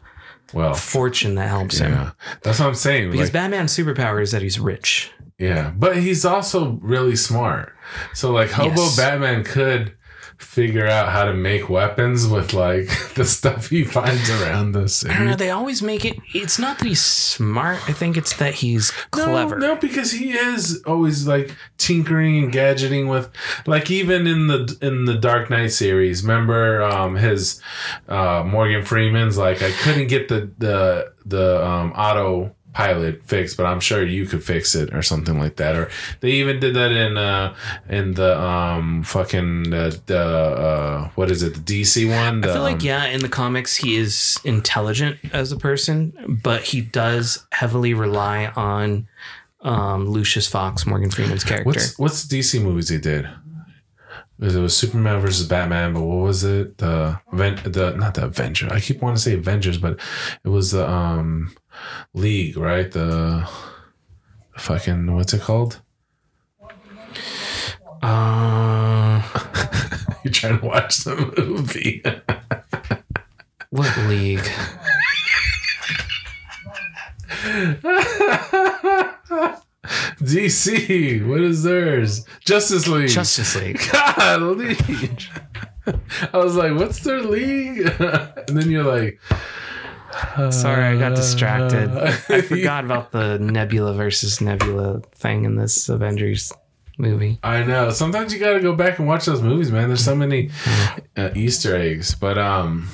well, fortune that helps him. yeah, that's what I'm saying. Because like, Batman's superpower is that he's rich. yeah, but he's also really smart. So like Hobo Yes. Batman could figure out how to make weapons with like the stuff he finds around the I don't city. know. They always make it. It's not that he's smart. I think it's that he's clever. No, no, because he is always like tinkering and gadgeting with, like even in the in the Dark Knight series. Remember um, his uh, Morgan Freeman's like I couldn't get the the the um, auto pilot fixed, but I'm sure you could fix it or something like that. Or they even did that in uh, in the um, fucking uh, the uh, what is it the DC one? I feel like um, yeah, in the comics he is intelligent as a person, but he does heavily rely on um, Lucius Fox, Morgan Freeman's character. What's what's the DC movies they did? It was, Superman versus Batman, but what was it? The the not the Avenger. I keep wanting to say Avengers, but it was the um League, right? The fucking what's it called? uh, You're trying to watch the movie. what league? DC, what is theirs? Justice League. Justice League. Golly. I was like, what's their league? and then you're like, Sorry, I got distracted. I forgot about the Nebula versus Nebula thing in this Avengers movie. I know. Sometimes you got to go back and watch those movies, man. There's so many uh, Easter eggs. But um,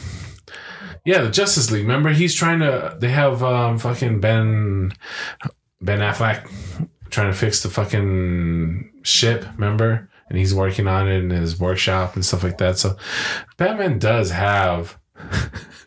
yeah, the Justice League. Remember, he's trying to. They have um fucking Ben Ben Affleck trying to fix the fucking ship. Remember, and he's working on it in his workshop and stuff like that. So Batman does have.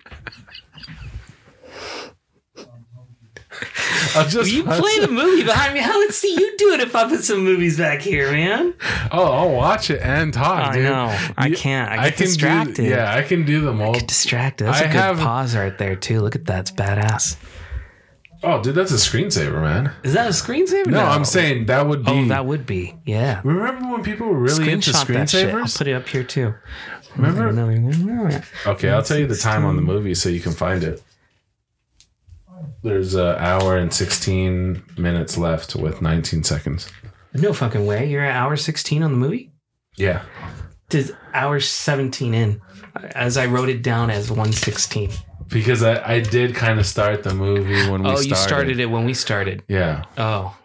I'll just You play the movie behind me. How would see you do it if I put some movies back here, man? Oh, I'll watch it and talk. I dude. know. I can't. I get can distracted. Do, yeah, I can do them all. Get distracted. That's a I good have- pause right there too. Look at that. It's badass. Oh, dude, that's a screensaver, man. Is that a screensaver? No, I'm saying that would oh, be. Oh, that would be. Yeah. Remember when people were really into Screenshot that shit. I'll put it up here too. Remember? Okay, I'll tell you the time on the movie so you can find it. There's an hour and 16 minutes left with 19 seconds. No fucking way. You're at hour 16 on the movie? Yeah. Did hour 17 in as I wrote it down as 116. Because I, I did kind of start the movie when we oh, started. Oh, started. you started it when we started. Yeah. Oh.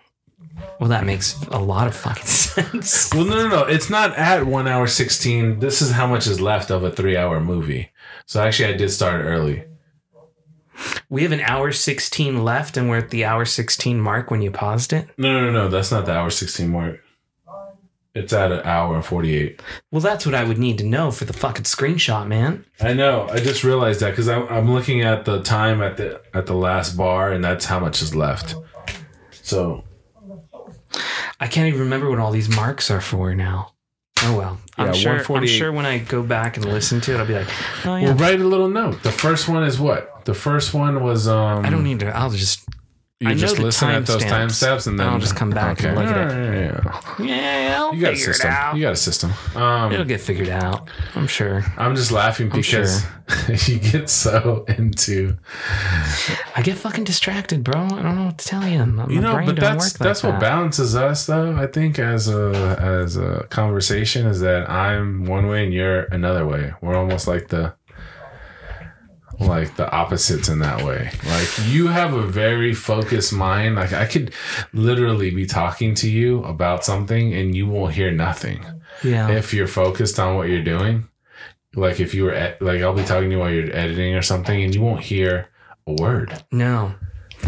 Well, that makes a lot of fucking sense. Well, no, no, no. It's not at one hour 16. This is how much is left of a three hour movie. So actually, I did start early. We have an hour 16 left and we're at the hour 16 mark when you paused it. No, no, no, no. That's not the hour 16 mark. It's at an hour and 48. Well, that's what I would need to know for the fucking screenshot, man. I know. I just realized that because I'm looking at the time at the at the last bar, and that's how much is left. So I can't even remember what all these marks are for now. Oh well. I'm Yeah, sure I'm sure when I go back and listen to it, I'll be like, oh yeah. Well, write a little note. The first one is what? The first one was um I don't need to. I'll just you I know just the listen at those timestamps, timestamps and then I'll just come back and look at it. it. Yeah, yeah. I'll You got a figure it system. out. You got a system. Um It'll get figured out. I'm sure. I'm just laughing because you get so into I get fucking distracted, bro. I don't know what to tell you. My you know, brain but don't that's work like that's what that. balances us though. I think as a as a conversation is that I'm one way and you're another way. We're almost like the like the opposites in that way. Like you have a very focused mind. Like I could literally be talking to you about something and you won't hear nothing Yeah. if you're focused on what you're doing. Like if you were ed- like I'll be talking to you while you're editing or something and you won't hear a word. no.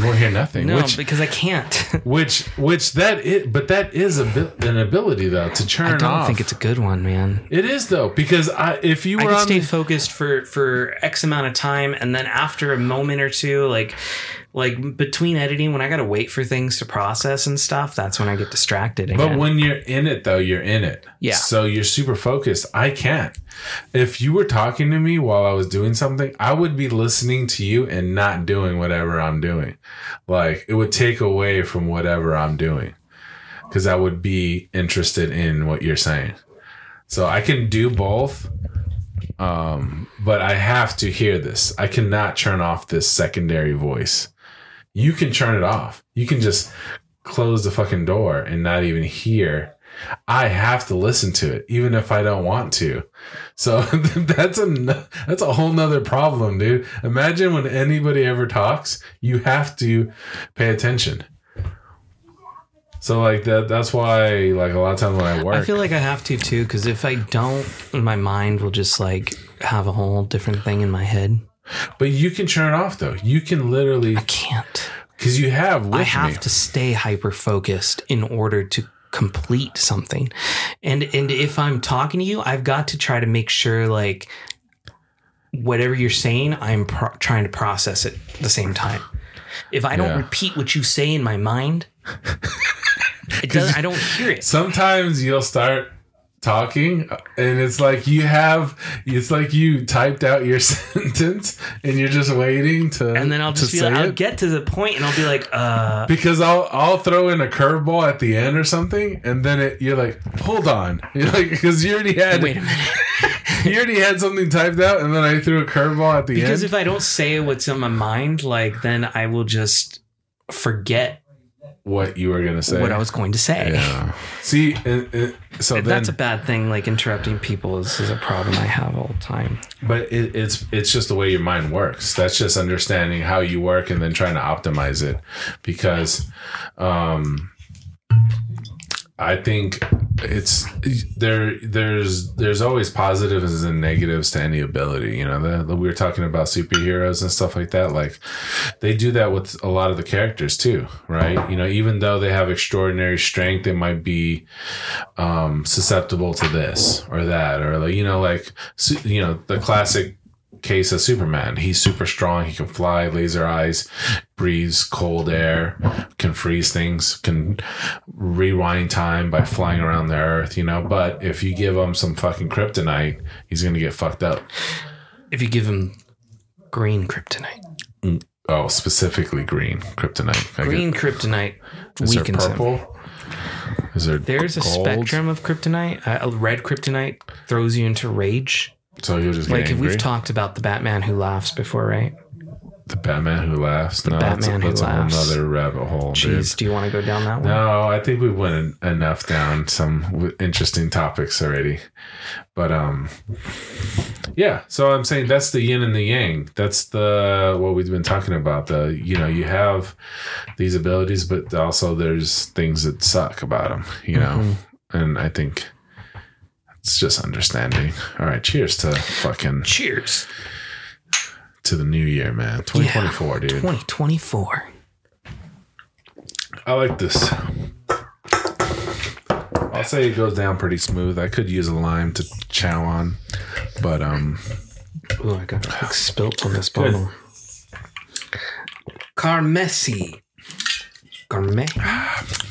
Won't hear nothing. No, which because I can't. which which that is but that is a bit an ability though to turn I don't off. think it's a good one, man. it is though because I if you I were on stay the, focused for for X amount of time, and then after a moment or two, like Like between editing, when I gotta wait for things to process and stuff, that's when I get distracted. But when you're in it, though, you're in it. Yeah. So you're super focused. I can't. If you were talking to me while I was doing something, I would be listening to you and not doing whatever I'm doing. Like it would take away from whatever I'm doing because I would be interested in what you're saying. So I can do both. Um, but I have to hear this. I cannot turn off this secondary voice. You can turn it off. You can just close the fucking door and not even hear. I have to listen to it, even if I don't want to. So that's a that's a whole nother problem, dude. Imagine when anybody ever talks, you have to pay attention. So like that that's why like a lot of times when I work I feel like I have to too, because if I don't, my mind will just like have a whole different thing in my head. But you can turn it off though. You can literally I can't. because you have I have me. to stay hyper focused in order to complete something. And and if I'm talking to you, I've got to try to make sure like whatever you're saying, I'm pro- trying to process it at the same time. If I don't Yeah. repeat what you say in my mind, it does I don't hear it. Sometimes you'll start talking and it's like you have it's like you typed out your sentence and you're just waiting to And then I'll just be like, I'll it. get to the point and I'll be like, uh because I'll I'll throw in a curveball at the end or something, and then it, you're like, hold on, you're like because you already had wait a minute. you already had something typed out, and then I threw a curveball at the end. Because if I don't say what's in my mind, like then I will just forget what you were gonna say? what I was going to say. Yeah. See, and, and- so then, That's a bad thing. Like interrupting people is, is a problem I have all the time. but it, it's it's just the way your mind works. That's just understanding how you work and then trying to optimize it, because, um, I think it's there. There's there's always positives and negatives to any ability. You know, the, the- we were talking about superheroes and stuff like that. Like they do that with a lot of the characters too, right? You know, even though they have extraordinary strength, they might be um, susceptible to this or that, or like you know, like you know, the classic case of Superman. He's super strong. He can fly, laser eyes, breathes cold air, can freeze things, can rewind time by flying around the earth, you know. But if you give him some fucking kryptonite, he's gonna get fucked up. If you give him green kryptonite, Oh, specifically green kryptonite. Green kryptonite get, is there weakens him. purple? Is there There's a spectrum of kryptonite. Uh, a red kryptonite throws you into rage. So he'll just get Like if angry. we've talked about the Batman who laughs before, right? the Batman who laughs. no, Batman who that's, a, that's laughs. a whole nother rabbit hole, dude. Jeez, do you want to go down that one? No, I think we went enough down some interesting topics already. But um yeah, so I'm saying that's the yin and the yang. That's the what we've been talking about. The you know, you have these abilities but also there's things that suck about them, you know. And I think it's just understanding. All right, cheers to fucking Cheers. to the new year, man. 2024, dude. 2024. I like this. I'll say it goes down pretty smooth. I could use a lime to chow on, but um, Oh, I got spilt on this bottle. Carmesi. Carme.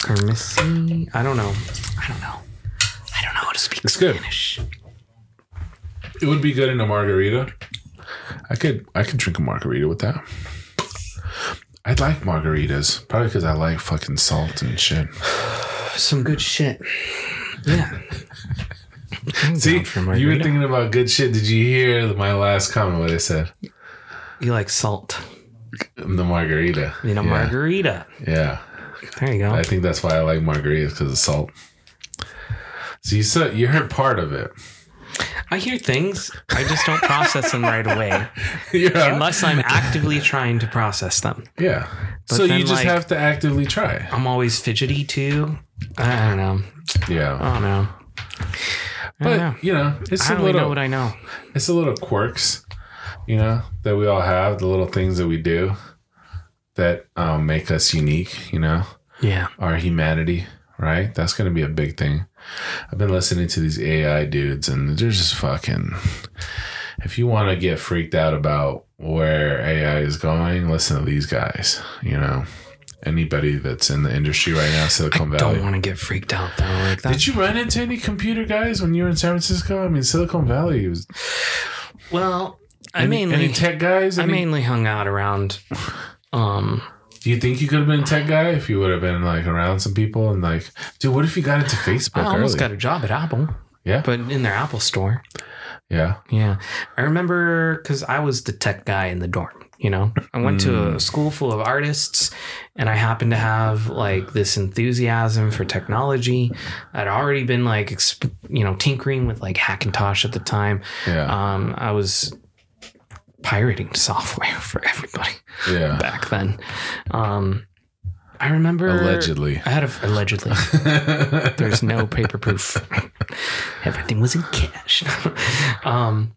Carmesi. I don't know. I don't know. I don't know how to speak It's good. Spanish. it would be good in a margarita. I could I could drink a margarita with that. I like margaritas, probably because I like fucking salt and shit. Some good shit. Yeah. I'm See, down for you were margarita. thinking about good shit. Did you hear my last comment? What I said? You like salt. The margarita. You know, yeah. margarita. Yeah, There you go. I think that's why I like margaritas because of salt. So you said you heard part of it. I hear things. I just don't process them right away yeah. unless I'm actively trying to process them. Yeah. But so you just like- have to actively try. I'm always fidgety too. I don't know. Yeah. I don't know. I but know. you know, it's I a don't really know what I know. it's a little quirks, you know, that we all have, the little things that we do that um, make us unique, you know, Yeah. our humanity, right? That's gonna be a big thing. I've been listening to these AI dudes and they're just fucking if you want to get freaked out about where AI is going, listen to these guys. You know, anybody that's in the industry right now, Silicon I Valley. don't want to get freaked out though. Like that. Did you run into any computer guys when you were in San Francisco? I mean, Silicon Valley was. well, I any, mainly any tech guys. I mainly hung out around. Um, do you think you could have been a tech guy if you would have been like around some people and like, dude, what if you got into Facebook I almost early? got a job at Apple, yeah, but in their Apple store. yeah. Yeah. I remember because I was the tech guy in the dorm. You know, I went to a school full of artists and I happened to have like this enthusiasm for technology. I'd already been like, exp- you know, tinkering with like Hackintosh at the time. Yeah, Um, I was pirating software for everybody yeah. back then. Um, I remember Allegedly. I had a allegedly. There's no paper proof. Everything was in cash. um,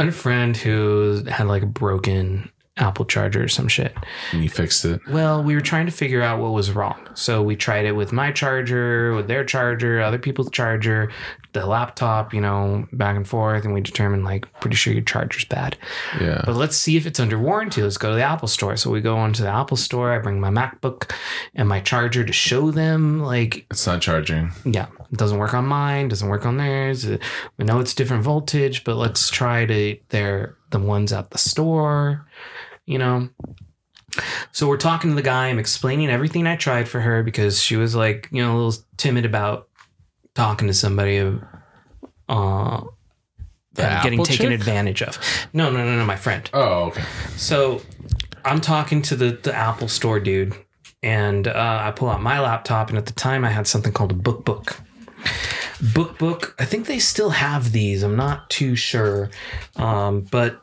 I had a friend who had like a broken Apple charger or some shit. and you fixed it. Well, we were trying to figure out what was wrong. So we tried it with my charger, with their charger, other people's charger, the laptop, you know, back and forth. And we determined, like, pretty sure your charger's bad. Yeah. But let's see if it's under warranty. Let's go to the Apple store. So we go onto the Apple store. I bring my MacBook and my charger to show them, like, It's not charging. yeah, it doesn't work on mine, doesn't work on theirs. We know it's different voltage, but let's try to they're the ones at the store, you know. So we're talking to the guy, I'm explaining everything I tried for her because she was like, you know, a little timid about talking to somebody uh getting Apple taken advantage of. No, no, no, no, my friend. Oh, okay. So I'm talking to the, the Apple store dude, and uh, I pull out my laptop, and at the time I had something called a BookBook. BookBook, I think they still have these. I'm not too sure, um, but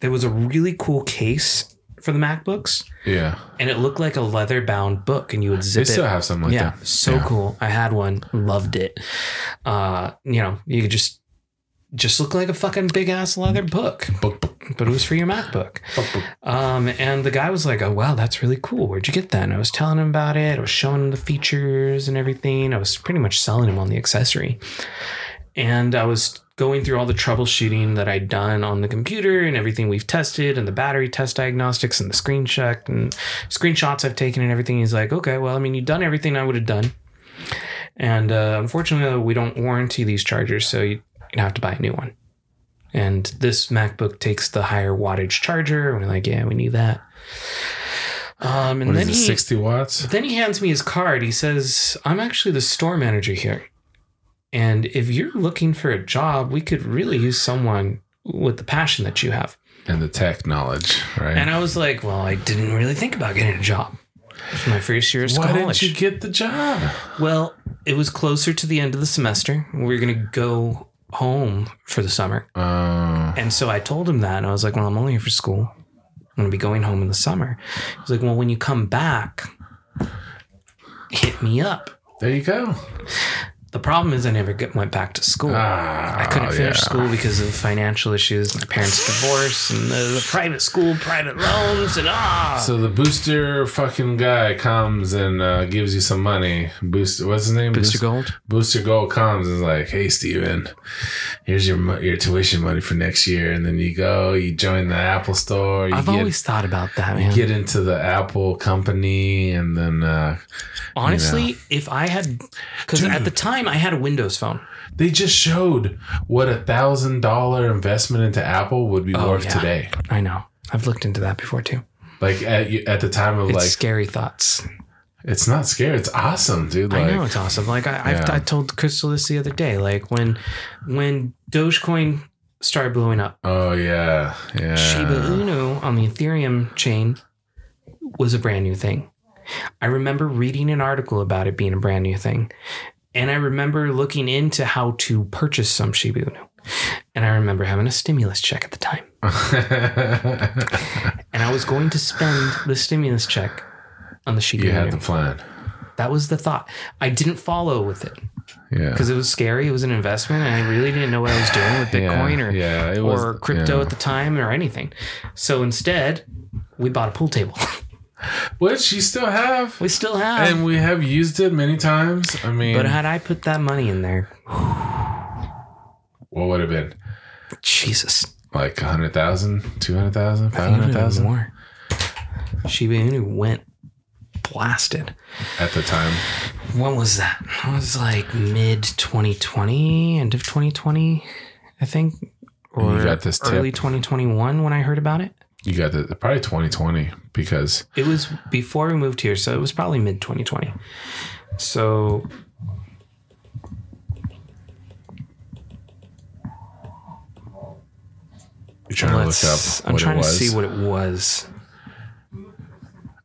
there was a really cool case for the MacBooks, Yeah. and it looked like a leather bound book, and you would zip They zip still it. have something like yeah, that. so Yeah. cool. I had one, loved it. Uh, you know, you could just just look like a fucking big ass leather book, Book, book, but it was for your MacBook. book, book. Um, and the guy was like, "Oh wow, that's really cool. Where'd you get that?" And I was telling him about it. I was showing him the features and everything. I was pretty much selling him on the accessory, and I was going through all the troubleshooting that I'd done on the computer and everything we've tested and the battery test diagnostics and the screen check and screenshots I've taken and everything. He's like, "Okay, well, I mean, you've done everything I would have done." And uh, unfortunately, we don't warranty these chargers, so you, you'd have to buy a new one. And this MacBook takes the higher wattage charger. And we're like, yeah, we need that. Um, and What then it, he 60 watts? then he hands me his card. He says, I'm actually the store manager here. And if you're looking for a job, we could really use someone with the passion that you have. And the tech knowledge, right? And I was like, well, I didn't really think about getting a job. It was my first year of Why college. didn't you get the job? Well, it was closer to the end of the semester. We were going to go home for the summer. Uh, And so I told him that. And I was like, well, I'm only here for school. I'm going to be going home in the summer. He's like, well, when you come back, hit me up. there you go. The problem is I never get, went back to school. Ah, I couldn't finish yeah. school because of financial issues, my parents' divorce, and the, the private school, private loans, and ah. So the booster fucking guy comes and uh, gives you some money. Booster, what's his name? Booster Gold? Booster Gold comes and is like, "Hey, Steven, here's your your tuition money for next year." And then you go, you join the Apple store. You I've get, always thought about that, man. You get into the Apple company, and then uh, Honestly, if I had, because at the time I had a Windows phone. they just showed what a thousand dollar investment into Apple would be Oh, worth yeah. today. I know. I've looked into that before too. Like at at the time of It's like, scary thoughts. it's not scary. It's awesome, dude. Like, I know it's awesome. Like I, I've, Yeah. I told Crystal this the other day. Like when when Dogecoin started blowing up, oh yeah, yeah. Shiba Inu on the Ethereum chain was a brand new thing. I remember reading an article about it being a brand new thing. And I remember looking into how to purchase some Shiba Inu. And I remember having a stimulus check at the time. And I was going to spend the stimulus check on the Shiba you had the plan. that was the thought. I didn't follow with it Yeah. because it was scary. It was an investment, and I really didn't know what I was doing with Bitcoin yeah, or yeah, was, or crypto yeah. at the time or anything. So instead, we bought a pool table. which you still have, we still have. and we have used it many times. I mean, but had I put that money in there, what would have been? Jesus, Like 100,000, 200,000, 500,000 more. Shiba Inu went blasted. at the time. When was that? It was like mid 2020, end of 2020, I think, or You got this tip. early 2021 when I heard about it. You got the probably 2020 because It was before we moved here, so it was probably mid 2020. So you're trying to look up I'm trying to see what it was.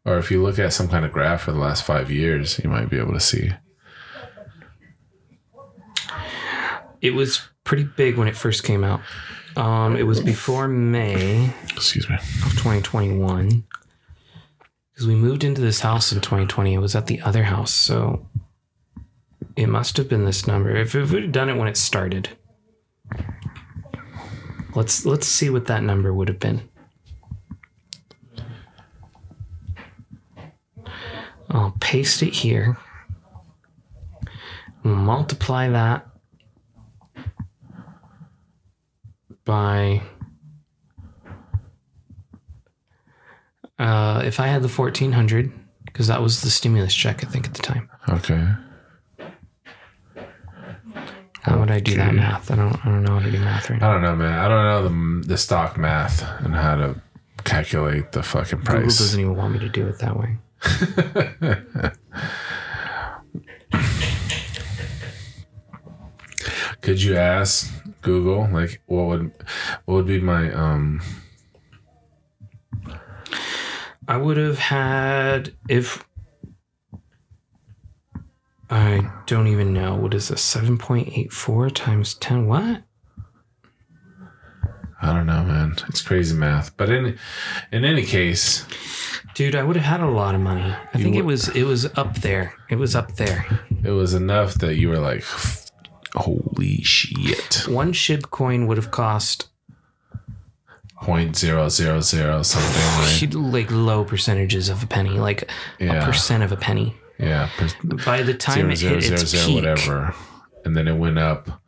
or if you look at some kind of graph for the last five years, you might be able to see. It was pretty big when it first came out. Um, it was before May Excuse me. of 2021 because we moved into this house in 2020. It was at the other house, so it must have been this number. If, if we'd have done it when it started, let's let's see what that number would have been. I'll paste it here. Multiply that by uh, if I had the fourteen hundred, because that was the stimulus check, I think at the time. Okay. How would I do that math? I don't. I don't know how to do math right now. I don't know, man. I don't know the the stock math and how to calculate the fucking price. Google doesn't even want me to do it that way. Could you ask Google like what would what would be my um I would have had if I don't even know what is this seven point eight four times ten. What? I don't know, man. It's crazy math. But in in any case, Dude, I would have had a lot of money. I think it was it was up there. It was up there. it was enough that you were like, "Holy shit!" One SHIB coin would have cost Point zero zero zero something. Right? like low percentages of a penny, like Yeah. a percent of a penny. Yeah, per- By the time zero it zero hit zero its zero peak, whatever, and then it went up.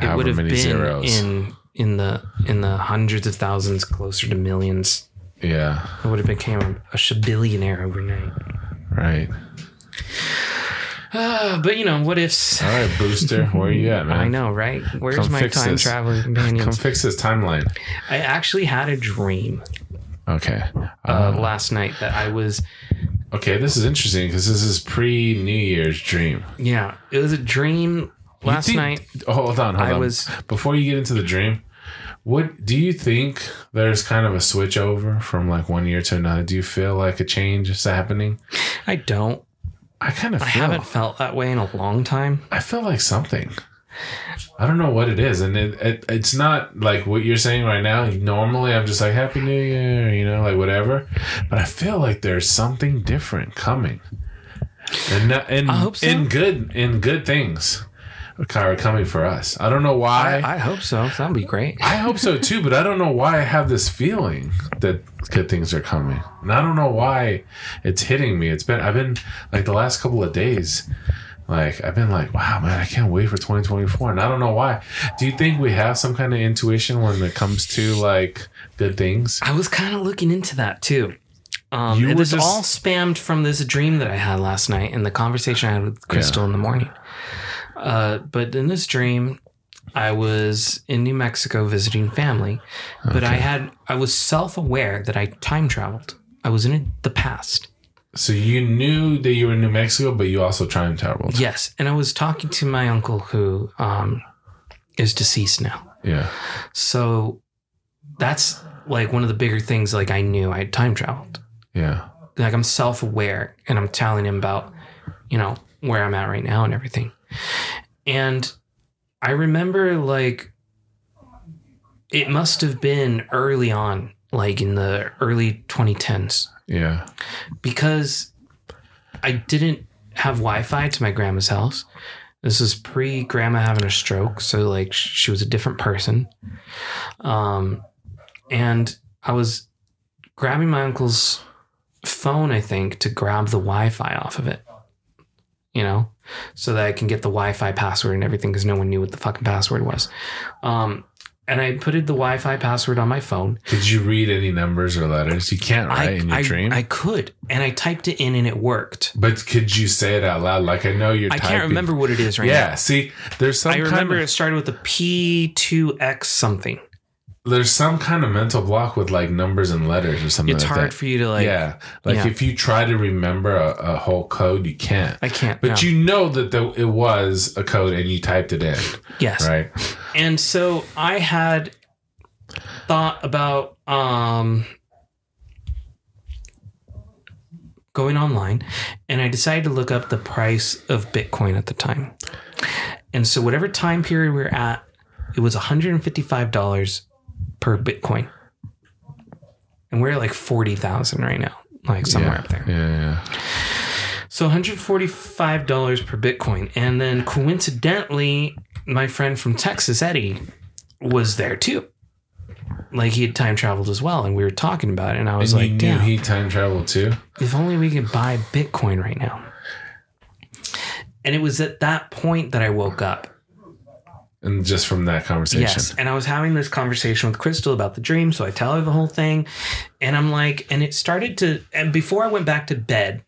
it would have many been zeros. in in the in the hundreds of thousands, closer to millions. yeah, it would have became a, a shibillionaire overnight. right. Uh, but you know, what ifs? All right, Booster, where are you at, man? I know, right? Where's Come my fix time this. traveling Come fix this timeline. I actually had a dream Okay. uh, Uh, last night that I was, okay, this is interesting because this is pre New Year's dream. yeah, it was a dream You last think- night. Oh, hold on, hold I on. was- Before you get into the dream, what do you think? There's kind of a switch over from like one year to another. Do you feel like a change is happening? I don't. I kind of I feel. haven't felt that way in a long time. I feel like something. I don't know what it is, and it, it it's not like what you're saying right now. Normally, I'm just like Happy New Year, you know, like whatever. But I feel like there's something different coming, and not- and I hope so. in good in good things are coming for us. I don't know why. I, I hope so. That'd be great. I hope so too, but I don't know why I have this feeling that good things are coming. And I don't know why it's hitting me. It's been I've been like the last couple of days like I've been like, wow, man, I can't wait for 2024. And I don't know why. Do you think we have some kind of intuition when it comes to like good things? I was kind of looking into that too. Um, You it was just- all spammed from this dream that I had last night and the conversation I had with Crystal in the morning. Uh, but in this dream, I was in New Mexico visiting family, but I had I was self aware that I time traveled. I was in the past. So you knew that you were in New Mexico, but you also time traveled. Yes, and I was talking to my uncle who um, is deceased now. Yeah. So that's like one of the bigger things. Like I knew I had time traveled. Yeah. like I'm self aware and I'm telling him about, you know, where I'm at right now and everything. And I remember like it must have been early on, like in the early 2010s, Yeah. because I didn't have Wi Fi to my grandma's house. This is pre grandma having a stroke. So, like, she was a different person. Um, and I was grabbing my uncle's phone, I think, to grab the Wi Fi off of it, you know, so that I can get the Wi Fi password and everything because no one knew what the fucking password was. Um, and I put in the Wi-Fi password on my phone. Did you read any numbers or letters? You can't, write I, in your I, dream. I could, and I typed it in, and it worked. but could you say it out loud? Like I know you're. I typing. can't remember what it is right Yeah. now. Yeah, see, there's some I remember kind it started with a P2X something. There's some kind of mental block with like numbers and letters or something. It's like hard that. for you to like. yeah, like yeah. if you try to remember a, a whole code, you can't. I can't. But no. you know that the, it was a code and you typed it in, yes. right? And so I had thought about um going online and I decided to look up the price of Bitcoin at the time. And so whatever time period we are at, it was $155 per Bitcoin. And we're at like 40,000 right now, like somewhere yeah. up there. Yeah, yeah. So $145 per Bitcoin. And then coincidentally, my friend from Texas, Eddie, was there too. Like he had time traveled as well. And we were talking about it. And I was And like, you knew damn, he time traveled too. if only we could buy Bitcoin right now. And it was at that point that I woke up. And just from that conversation. Yes. And I was having this conversation with Crystal about the dream. So I tell her the whole thing. And I'm like, and it started to, and before I went back to bed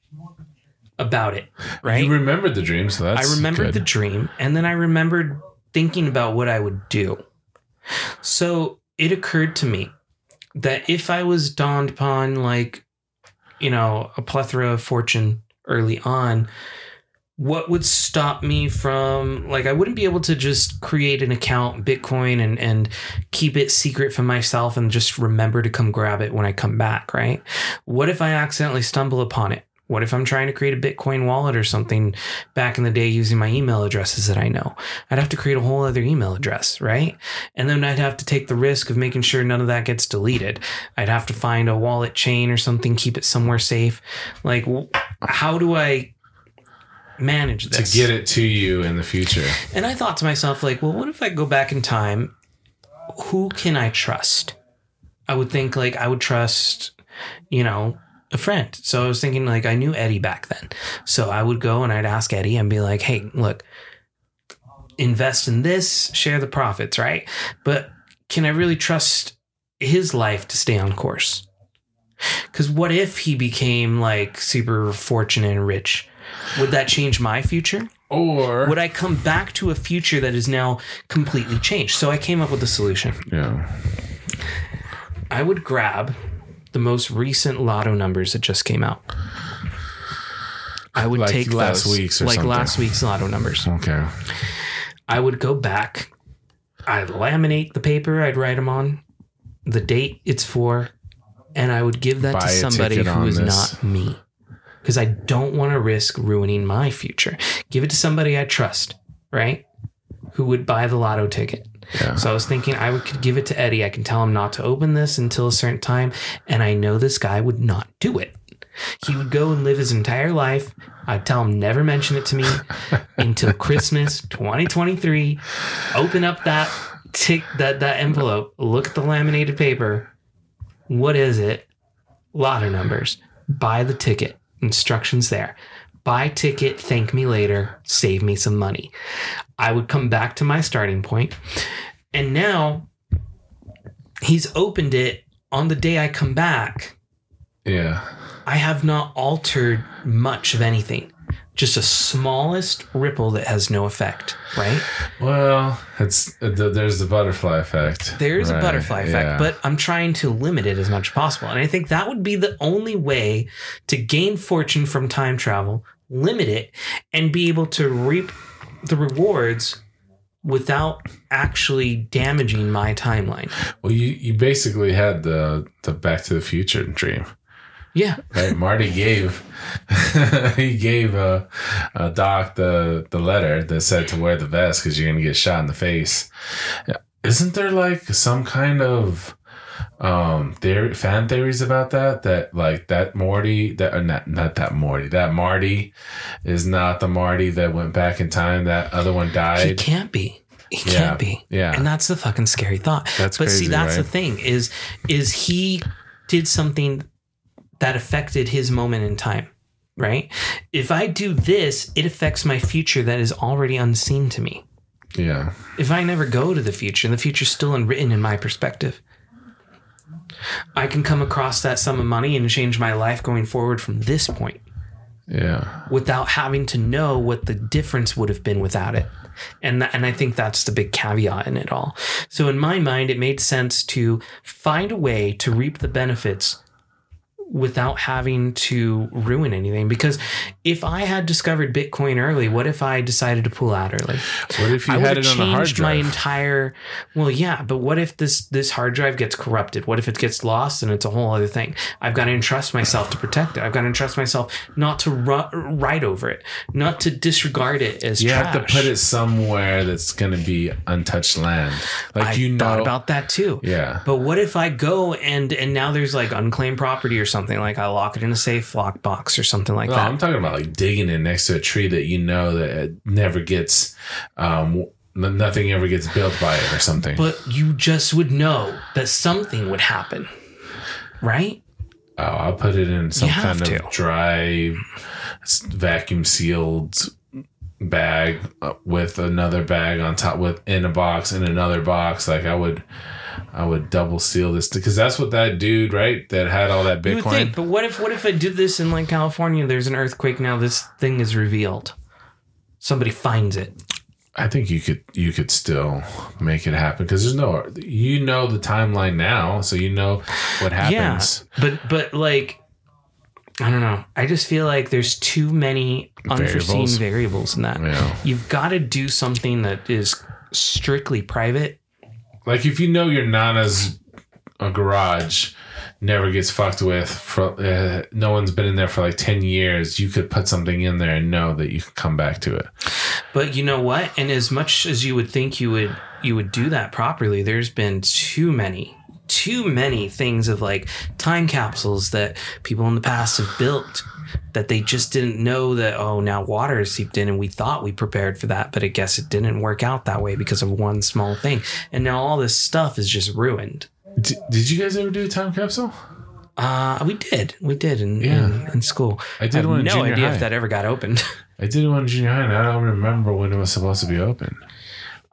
about it, right? You remembered the dream, so that's I remembered good. the dream and then I remembered thinking about what I would do. So it occurred to me that if I was dawned upon like, you know, a plethora of fortune early on, what would stop me from like I wouldn't be able to just create an account Bitcoin and and keep it secret from myself and just remember to come grab it when I come back, right? What if I accidentally stumble upon it? What if I'm trying to create a Bitcoin wallet or something back in the day using my email addresses that I know? I'd have to create a whole other email address, right? And then I'd have to take the risk of making sure none of that gets deleted. I'd have to find a wallet chain or something, keep it somewhere safe. Like, how do I manage to get it to you in the future. And I thought to myself, like, well, what if I go back in time? Who can I trust? I would think like I would trust, you know, a friend. So I was thinking like I knew Eddie back then. So I would go and I'd ask Eddie and be like, hey, look, invest in this, share the profits, right? But can I really trust his life to stay on course? Because what if he became like super fortunate and rich? Would that change my future? Or would I come back to a future that is now completely changed? So I came up with a solution. yeah. I would grab the most recent lotto numbers that just came out. I would Like take last those, week's or like something. last week's lotto numbers. Okay. I would go back. I'd laminate the paper. I'd write them on the date it's for, and I would give that Buy to somebody ticket who on is this. not me, because I don't want to risk ruining my future. Give it to somebody I trust, right? Who would buy the lotto ticket. Yeah. So I was thinking I would could give it to Eddie. I can tell him not to open this until a certain time, and I know this guy would not do it. He would go and live his entire life. I'd tell him never mention it to me until Christmas 2023. Open up that tick that that envelope. Look at the laminated paper. What is it? Lotto numbers. Buy the ticket. Instructions there. Buy ticket. Thank me later. Save me some money. I would come back to my starting point. and now he's opened it on the day I come back. Yeah. I have not altered much of anything. Just a smallest ripple that has no effect, right? Well, it's there's the butterfly effect. There's a butterfly effect, yeah. but I'm trying to limit it as much as possible. And I think that would be the only way to gain fortune from time travel, limit it, and be able to reap the rewards without actually damaging my timeline. well, you you basically had the the Back to the Future dream. Yeah. Right, Marty gave he gave uh, uh, Doc the the letter that said to wear the vest because you're gonna get shot in the face. Isn't there like some kind of um theory fan theories about that that like that Morty that or not not that Morty that Marty is not the Marty that went back in time that other one died He can't be. He Yeah. can't be. Yeah. And that's the fucking scary thought. That's but see, that's right? the thing is is he did something that affected his moment in time, right? If I do this, it affects my future that is already unseen to me. Yeah. If I never go to the future, the future's still unwritten in my perspective. I can come across that sum of money and change my life going forward from this point Yeah. without having to know what the difference would have been without it. And th- and I think that's the big caveat in it all. So in my mind, it made sense to find a way to reap the benefits without having to ruin anything. Because if I had discovered Bitcoin early, what if I decided to pull out early? What if you I had it on a hard changed my drive? entire. Well, yeah, but what if this this hard drive gets corrupted? What if it gets lost and it's a whole other thing? I've got to entrust myself to protect it. I've got to entrust myself not to ru- write over it, not to disregard it as you trash. have to put it somewhere that's going to be untouched land. Like I you know. thought about that too. yeah. But what if I go and and now there's like unclaimed property or something like I lock it in a safe lock box or something like No, that. I'm talking about like digging it next to a tree that you know that it never gets, um, nothing ever gets built by it or something. but you just would know that something would happen, right? oh, I'll put it in some kind of dry, vacuum sealed bag uh, with another bag on top with in a box in another box. Like I would, I would double seal this because that's what that dude right that had all that Bitcoin. think, but what if what if I did this in like California? There's an earthquake now. This thing is revealed. Somebody finds it. I think you could you could still make it happen because there's no you know the timeline now, so you know what happens. Yeah, but but like I don't know. I just feel like there's too many unforeseen Variables. variables in that. Yeah. You've got to do something that is strictly private. Like if you know your nana's a garage never gets fucked with for uh, no one's been in there for like 10 years you could put something in there and know that you can come back to it But you know what? And as much as you would think you would you would do that properly, there's been too many too many things of like time capsules that people in the past have built that they just didn't know that oh now water is seeped in and we thought we prepared for that but I guess it didn't work out that way because of one small thing and now all this stuff is just ruined. D- did you guys ever do a time capsule Uh, we did, we did in Yeah. in, in school. I did have one no idea high. if that ever got opened. i did one in junior high and i don't remember when it was supposed to be open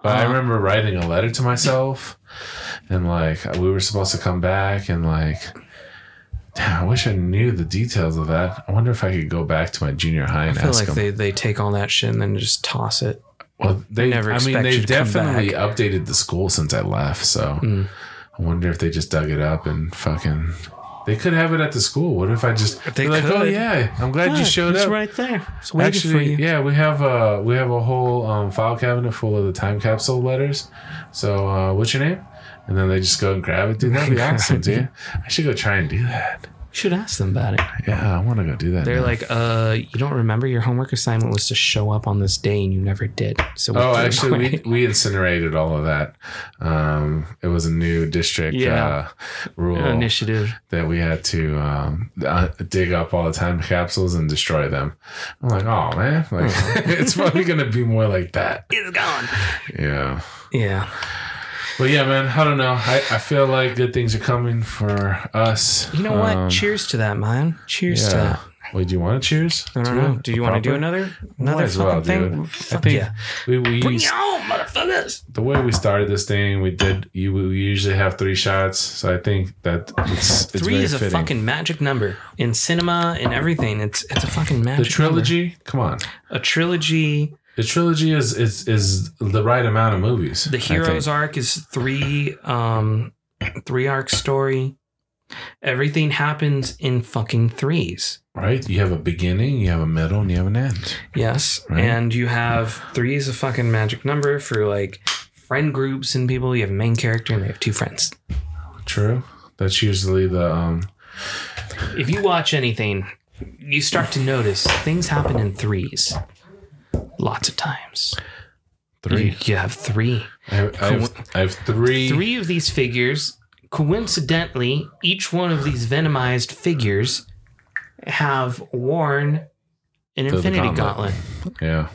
but i Uh, remember writing a letter to myself and like we were supposed to come back and like i wish i knew the details of that i wonder if i could go back to my junior high and I feel ask like them they, they take all that shit and then just toss it. Well, they never I mean, they you to come definitely updated the school since I left. So Mm. I wonder if they just dug it up and fucking. They could have it at the school. What if I just? They they're like, oh yeah, I'm glad you showed it's up. right there. It's waiting for you. yeah, we have a we have a whole um, file cabinet full of the time capsule letters. So, uh, what's your name? And then they just go and grab it. Dude, that'd be awesome, dude. I should go try and do that. You Should ask them about it. Yeah, I want to go do that. They're now. like, uh, you don't remember your homework assignment was to show up on this day and you never did. So we Oh, actually, we, we incinerated all of that. Um, it was a new district Yeah. uh, rule initiative. that we had to um, uh, dig up all the time capsules and destroy them. I'm like, oh man, like it's probably gonna be more like that. It's gone. Yeah. Yeah. But yeah, man, I don't know. I, I feel like good things are coming for us. You know what? Um, cheers to that, man. Cheers to that. Wait, do you want to cheers? I don't know. Do you want to do another another Might fucking well, thing? dude. I think yeah. we, we Bring used, on, motherfuckers. the way we started this thing, we did. You we usually have three shots, so I think that it's, it's Three is a fucking magic number in cinema and everything. It's it's a fucking magic. the trilogy. Come on, a trilogy. The trilogy is is is the right amount of movies. The hero's arc is three um three arc story. Everything happens in fucking threes. right. You have a beginning, you have a middle, and you have an end. Yes. Right. And you have three is a fucking magic number for like friend groups and people. You have a main character and they have two friends. True. That's usually the um. If you watch anything, you start to notice things happen in threes. Lots of times. Three. You, you have three. I have, I have, I have three. Three of these figures, coincidentally, each one of these venomized figures have worn an the Infinity gauntlet. Gauntlet. Yeah.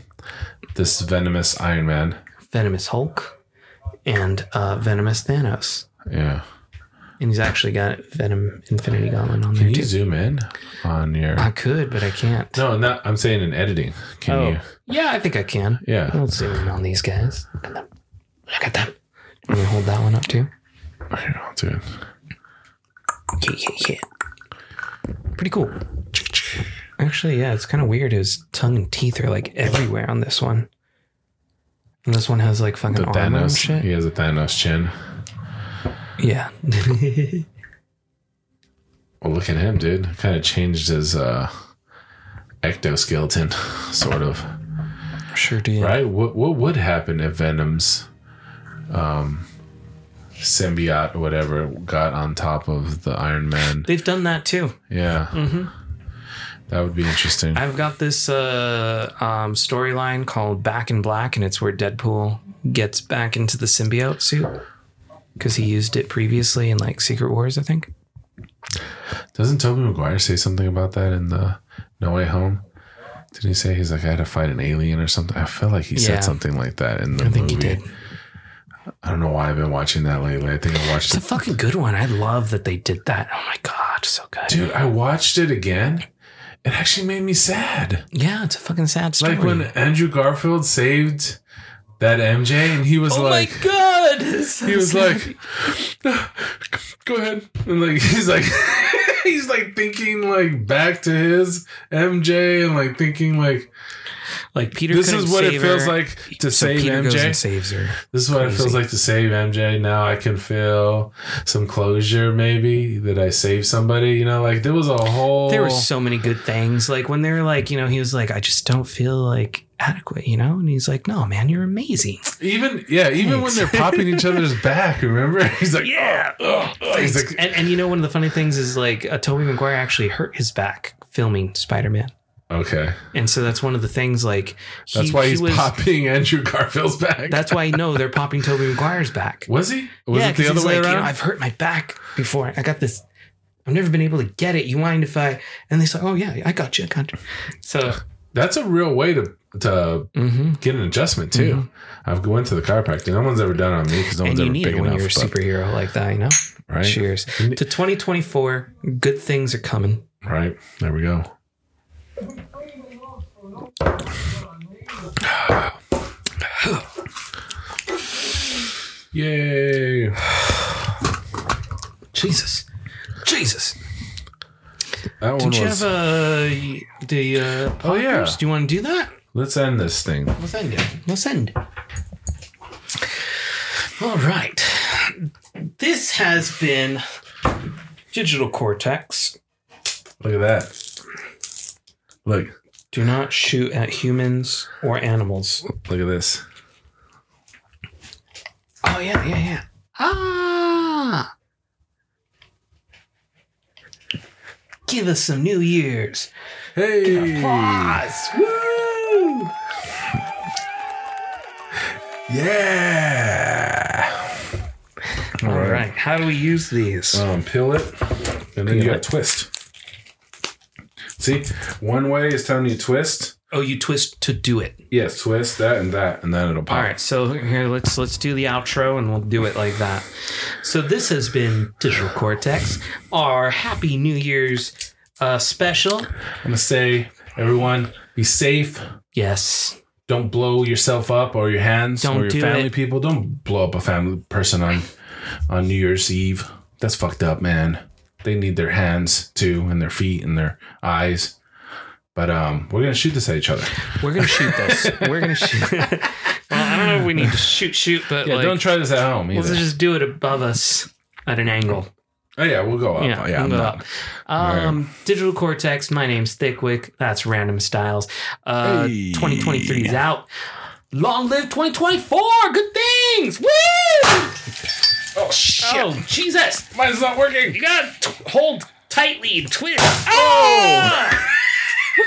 This venomous Iron Man. Venomous Hulk and uh, Venomous Thanos. Yeah. And he's actually got Venom Infinity Gauntlet on there Can you too. zoom in on your? I could, but I can't. No, not. I'm saying in editing. Can oh, you? yeah, I think I can. Yeah. I'll zoom in on these guys. Look at them. Look at them. Me hold that one up too. Here, I'll do it. Yeah, yeah, yeah. Pretty cool. Actually, yeah, it's kind of weird. His tongue and teeth are like everywhere on this one. And this one has like fucking The armor and shit. He has a Thanos chin. Yeah. Well, look at him, dude. Kind of changed his uh, ectoskeleton, sort of. sure did. Right? What What would happen if Venom's um, symbiote or whatever got on top of the Iron Man? They've done that too. Yeah. Mm-hmm. That would be interesting. I've got this uh, um, storyline called Back in Black, and it's where Deadpool gets back into the symbiote suit because he used it previously in like Secret Wars, I think. Doesn't Tobey Maguire say something about that in the No Way Home? Did he say he's like I had to fight an alien or something? I feel like he Yeah. said something like that in the I think movie. he did. I don't know why I've been watching that lately. I think I watched It's a fucking good one. I love that they did that. Oh my god, so good. Dude, I watched it again. It actually made me sad. Yeah, it's a fucking sad story. Like when Andrew Garfield saved that MJ and he was oh like "Oh my god, he was like go ahead. And like he's like he's like thinking like back to his MJ and like thinking like like Peter. this is what it feels her, like to so save Peter MJ. saves her. This is what it feels like to save MJ. Now I can feel some closure, maybe that I saved somebody. You know, like there was a whole. There were so many good things. Like when they were like, you know, he was like, I just don't feel like adequate, you know? And he's like, No, man, you're amazing. even yeah, even when they're popping each other's back. Remember, he's like, Yeah. oh, oh. he's like, And and you know, one of the funny things is like uh, Tobey Maguire actually hurt his back filming Spider Man. Okay, And so that's one of the things like he- that's why he he's was- popping Andrew Garfield's back. That's why no, they're popping Tobey Maguire's back. was he? Was yeah, it the other he's way like, around? You know, I've hurt my back before. I got this. I've never been able to get it. You mind if I? And they say, Oh yeah, I got you. I got you. So That's a real way to to mhm. get an adjustment too. I've went to the chiropractor. No one's ever done it on me because no one's ever big it when enough. you're a superhero like that, you know. right, Cheers to 2024. Good things are coming. right. There we go. Yay! Jesus, Jesus. That one Didn't you was. have uh, the uh, Oh, yeah. poppers? Do you want to do that? Let's end this thing. Let's end it. Let's end. All right. This has been Digital Cortex. Look at that. Look, Do not shoot at humans or animals. look at this. Oh yeah, yeah, yeah. Ah. Give us some New Year's. Hey! Applause. Woo! Yeah! All right. How do we use these? Um, peel it, and then you got it. twist. See, one way is telling you twist. oh, you twist to do it. Yes, twist that and that, and then it'll pop. All right, so here let's let's do the outro and we'll do it like that. So this has been Digital Cortex, our Happy New Year's uh, special. I'm gonna say, everyone, be safe. Yes, Don't blow yourself up or your hands Don't or your do family it. people. Don't blow up a family person on on New Year's Eve. That's fucked up, man. They need their hands too, and their feet and their eyes. But um, we're gonna shoot this at each other. we're gonna shoot this. We're gonna shoot. well, I don't know if we need to shoot, shoot, but Yeah, like, don't try this at home let's either. just do it above us at an angle. oh yeah, we'll go up. Yeah, Yeah, we'll I'm go up. Um, Digital Cortex. My name's Thiccc_Wick. That's Randomstylez. Uh, Hey. 2023 is out. Long live 2024. Good things. Woo! Oh, oh shit! Oh Jesus! Mine's not working. You gotta t- hold tightly and twist. Oh! Ah!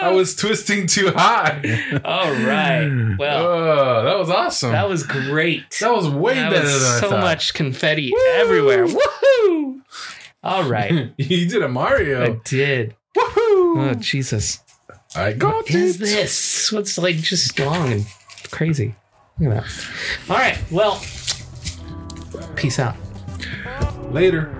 I was twisting too high. All right. Well, Oh, that was awesome. that was great. That was way That better was than I so thought. much confetti everywhere. Woohoo! All right. you did a Mario. I did. Woohoo! Oh Jesus! I got What is it. this? What's like just long and crazy? Look at that. All right. Well, Peace out. Later.